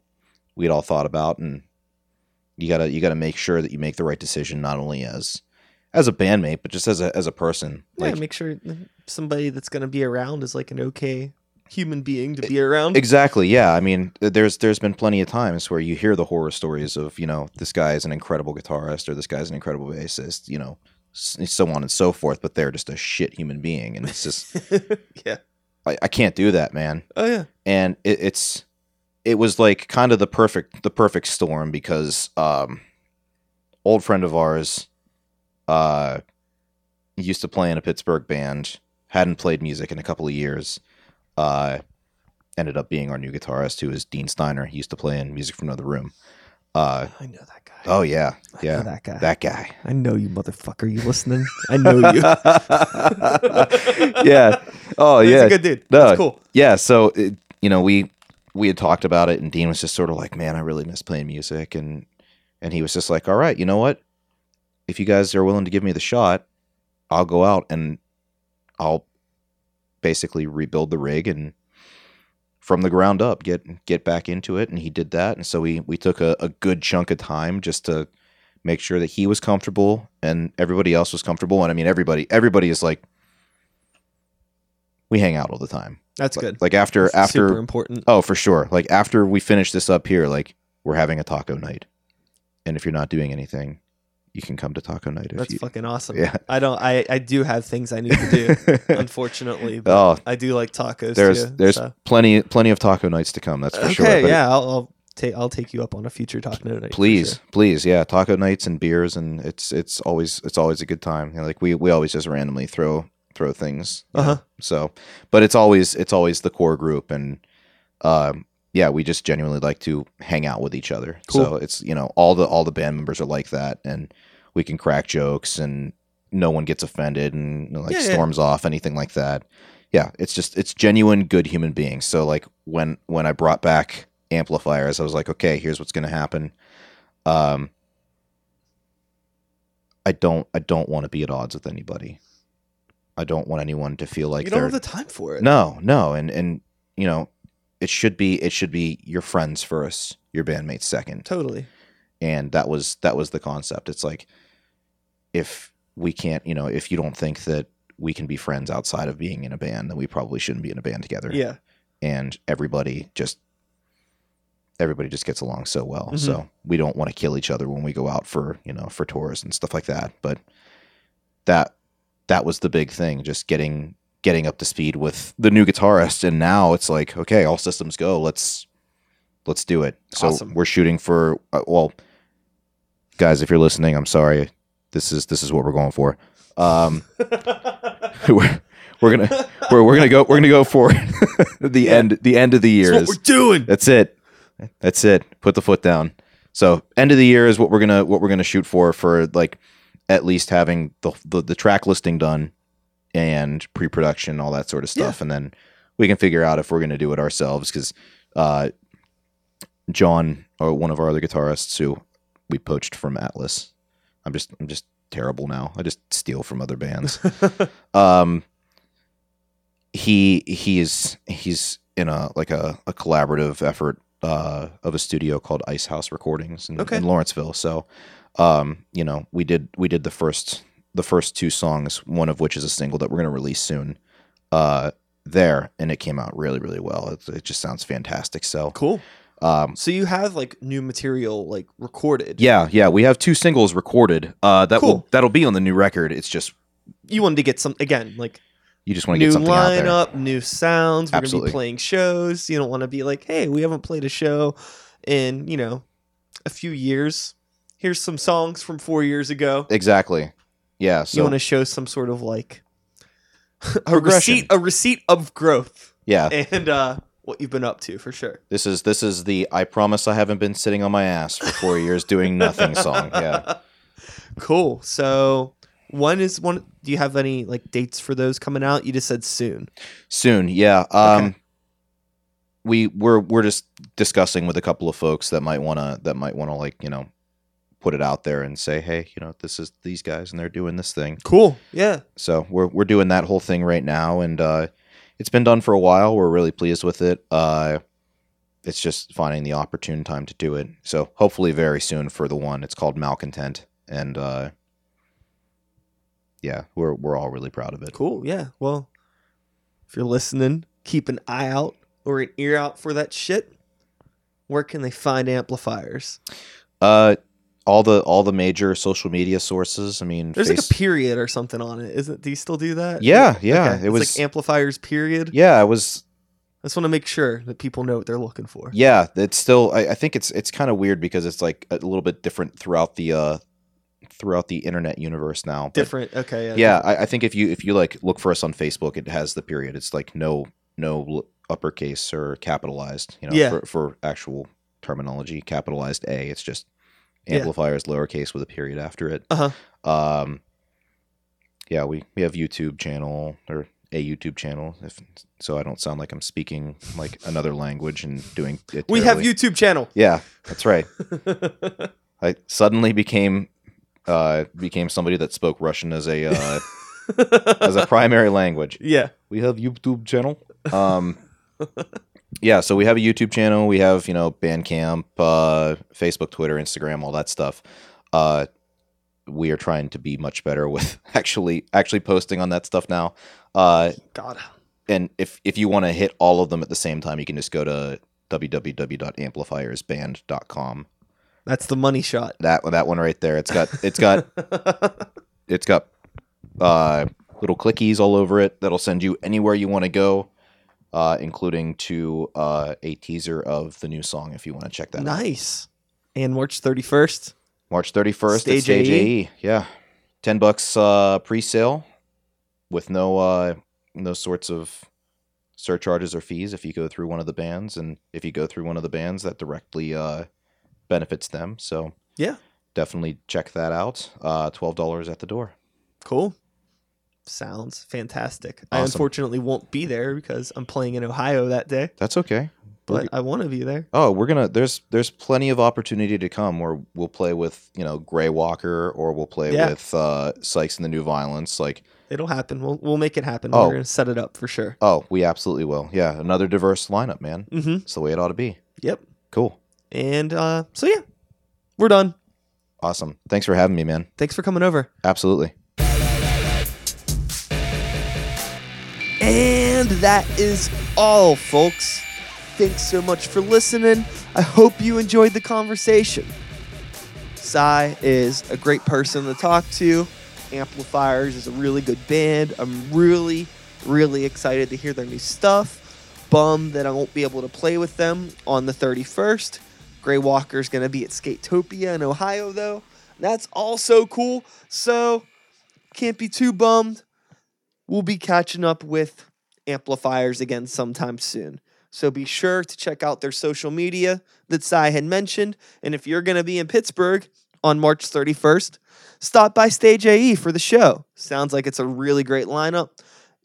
we had all thought about, and you gotta you gotta make sure that you make the right decision, not only as as a bandmate, but just as a as a person. Yeah. Like Make sure somebody that's gonna be around is like an okay human being to be around. Exactly. Yeah. I mean, there's there's been plenty of times where you hear the horror stories of you know this guy is an incredible guitarist or this guy's an incredible bassist, you know, so on and so forth. But they're just a shit human being, and it's just yeah. I, I can't do that, man. Oh yeah. And it, it's it was like kind of the perfect the perfect storm because um, old friend of ours, uh, used to play in a Pittsburgh band, hadn't played music in a couple of years. Uh, ended up being our new guitarist, who is Dean Steiner. He used to play in Music from Another Room. Uh, I know that guy. oh yeah, I know yeah, that guy. that guy. I know you, motherfucker. You listening? I know you. yeah. Oh He's yeah. He's a good dude. No. That's cool. yeah. So it, you know, we we had talked about it, and Dean was just sort of like, "Man, I really miss playing music," and and he was just like, "All right, you know what? If you guys are willing to give me the shot, I'll go out and I'll basically rebuild the rig and." From the ground up, get get back into it, and he did that. And so we we took a, a good chunk of time just to make sure that he was comfortable and everybody else was comfortable. And I mean, everybody everybody is like, we hang out all the time. That's Like- good. Like after That's after super important. oh for sure. Like after we finish this up here, like we're having a taco night. And if you're not doing anything, you can come to taco night if That's you fucking awesome. Yeah. I don't. I I do have things I need to do. unfortunately, but oh, I do like tacos. there's too, there's so. plenty plenty of taco nights to come. That's for okay. sure. But yeah, I'll, I'll take I'll take you up on a future taco night. please, sure. please, yeah, taco nights and beers, and it's it's always it's always a good time. You know, like we we always just randomly throw throw things. Uh-huh. So, but it's always it's always the core group, and um, yeah, we just genuinely like to hang out with each other. Cool. So it's you know all the all the band members are like that, and we can crack jokes, and no one gets offended and you know, like Yeah, yeah. storms off anything like that. Yeah, it's just it's genuine good human beings. So like when when I brought back amplifiers, I was like, okay, here's what's gonna happen. Um, I don't I don't want to be at odds with anybody. I don't want anyone to feel like you don't they're have the time for it. no, no, and and you know, it should be it should be your friends first, your bandmates second, Totally. and that was that was the concept. It's like if we can't, you know, if you don't think that we can be friends outside of being in a band, then we probably shouldn't be in a band together. Yeah. and everybody just everybody just gets along so well. Mhm. So we don't want to kill each other when we go out for you know for tours and stuff like that. But that that was the big thing, just getting getting up to speed with the new guitarist, and now it's like okay, all systems go. Let's let's do it. So Awesome. we're shooting for uh, well, guys, if you're listening, I'm sorry. This is this is what we're going for. Um, we're, we're gonna we're, we're gonna go we're gonna go for the end the end of the year. That's what we're doing. that's it. That's it. Put the foot down. So end of the year is what we're gonna what we're gonna shoot for for like at least having the the, the track listing done and pre production all that sort of stuff, and then we can figure out if we're gonna do it ourselves because uh, John or one of our other guitarists who we poached from Atlas. I'm just I'm just terrible now. I just steal from other bands um he he is he's in a like a, a collaborative effort uh of a studio called ice house recordings in, Okay. in lawrenceville so um you know we did we did the first the first two songs one of which is a single that we're going to release soon uh there and it came out really really well it, it just sounds fantastic so cool. um So you have like new material like recorded. yeah yeah we have two singles recorded uh that will that'll be on the new record it's just You wanted to get some again, like you just want to new get something out there lineup, new sounds. We're Absolutely. gonna be playing shows. You don't want to be like, hey, we haven't played a show in you know a few years. Here's some songs from four years ago. exactly yeah so you want to show some sort of like a Progression. receipt, a receipt of growth, yeah and uh, what you've been up to for sure. This is this is the I promise I haven't been sitting on my ass for four years doing nothing song. Yeah. Cool. So one is one. Do you have any like dates for those coming out? You just said soon. Soon, yeah. Um Okay. we we're we're just discussing with a couple of folks that might wanna that might wanna like, you know, put it out there and say, Hey, you know, this is these guys and they're doing this thing. Cool. Yeah. So we're we're doing that whole thing right now and uh it's been done for a while. We're really pleased with it. Uh it's just finding the opportune time to do it. So hopefully very soon for the one. It's called Malcontent. And uh yeah, we're we're all really proud of it. Cool. Yeah. Well, if you're listening, keep an eye out or an ear out for that shit. Where can they find amplifiers? Uh all the all the major social media sources. I mean There's Face- like a period or something on it. Is it? Do you still do that? Yeah, yeah. Okay, It it's was like amplifiers. Period. yeah, it was I just want to make sure that people know what they're looking for. yeah, it's still I, I think it's it's kind of weird because it's like a little bit different throughout the uh throughout the internet universe now. But Different. Okay. yeah I, I think if you if you like look for us on facebook it has the period it's like no no uppercase or capitalized you know Yeah. for, for actual terminology capitalized a it's just Yeah. amplifiers lowercase with a period after it Uh huh. um yeah we we have youtube channel or a youtube channel if so i don't sound like i'm speaking like another language and doing it We have. YouTube channel. yeah that's right i suddenly became uh became somebody that spoke russian as a uh as a primary language. yeah. We have YouTube channel. Um, yeah, so we have a YouTube channel. We have you know Bandcamp, uh, Facebook, Twitter, Instagram, all that stuff. Uh, we are trying to be much better with actually actually posting on that stuff now. Uh, God. and if if you want to hit all of them at the same time, you can just go to www.amplifiersband.com. That's the money shot. That that one right there. It's got it's got it's got uh, little clickies all over it that'll send you anywhere you want to go, uh, including to uh, a teaser of the new song if you want to check that out. nice. And March 31st. March 31st Stage at Stage AE. AE. Yeah. 10 bucks uh, pre-sale with no uh, no sorts of surcharges or fees if you go through one of the bands, and if you go through one of the bands, that directly uh, benefits them. So Yeah. definitely check that out. Uh, Twelve dollars at the door. Cool. Sounds fantastic. I unfortunately won't be there because I'm playing in Ohio that day, That's okay. but I want to be there. Oh, we're gonna there's there's plenty of opportunity to come where we'll play with you know Gray Walker or we'll play Yeah. with uh, Sykes and the New Violence. Like It'll happen. We'll we'll make it happen. Oh. We're gonna set it up for sure. oh, we absolutely will. Yeah, another diverse lineup, man. Mm-hmm. It's the way it ought to be. Yep. Cool, And uh, so yeah, we're done. awesome. Thanks for having me, man. Thanks for coming over. Absolutely. And that is all, folks. Thanks so much for listening. I hope you enjoyed the conversation. Cy is a great person to talk to. Amplifiers is a really good band. I'm really, really excited to hear their new stuff. Bummed that I won't be able to play with them on the 31st. Grey Walker is going to be at Skatopia in Ohio, though. That's also cool. So, can't be too bummed we'll be catching up with amplifiers again sometime soon. So be sure to check out their social media that Cy had mentioned. And if you're going to be in Pittsburgh on March 31st, stop by Stage AE for the show. Sounds like it's a really great lineup.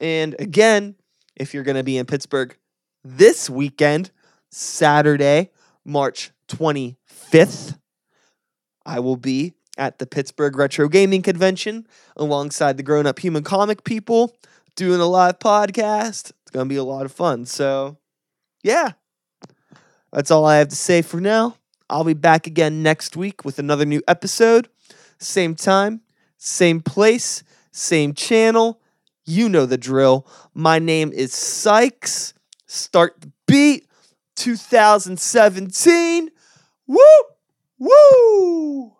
And again, if you're going to be in Pittsburgh this weekend, Saturday, March 25th, I will be at the Pittsburgh Retro Gaming Convention alongside the grown up human comic people doing a live podcast. It's going to be a lot of fun. So, yeah, that's all I have to say for now. I'll be back again next week with another new episode. Same time, same place, same channel. You know the drill. My name is Sykes. Start the beat 2017. Woo! Woo!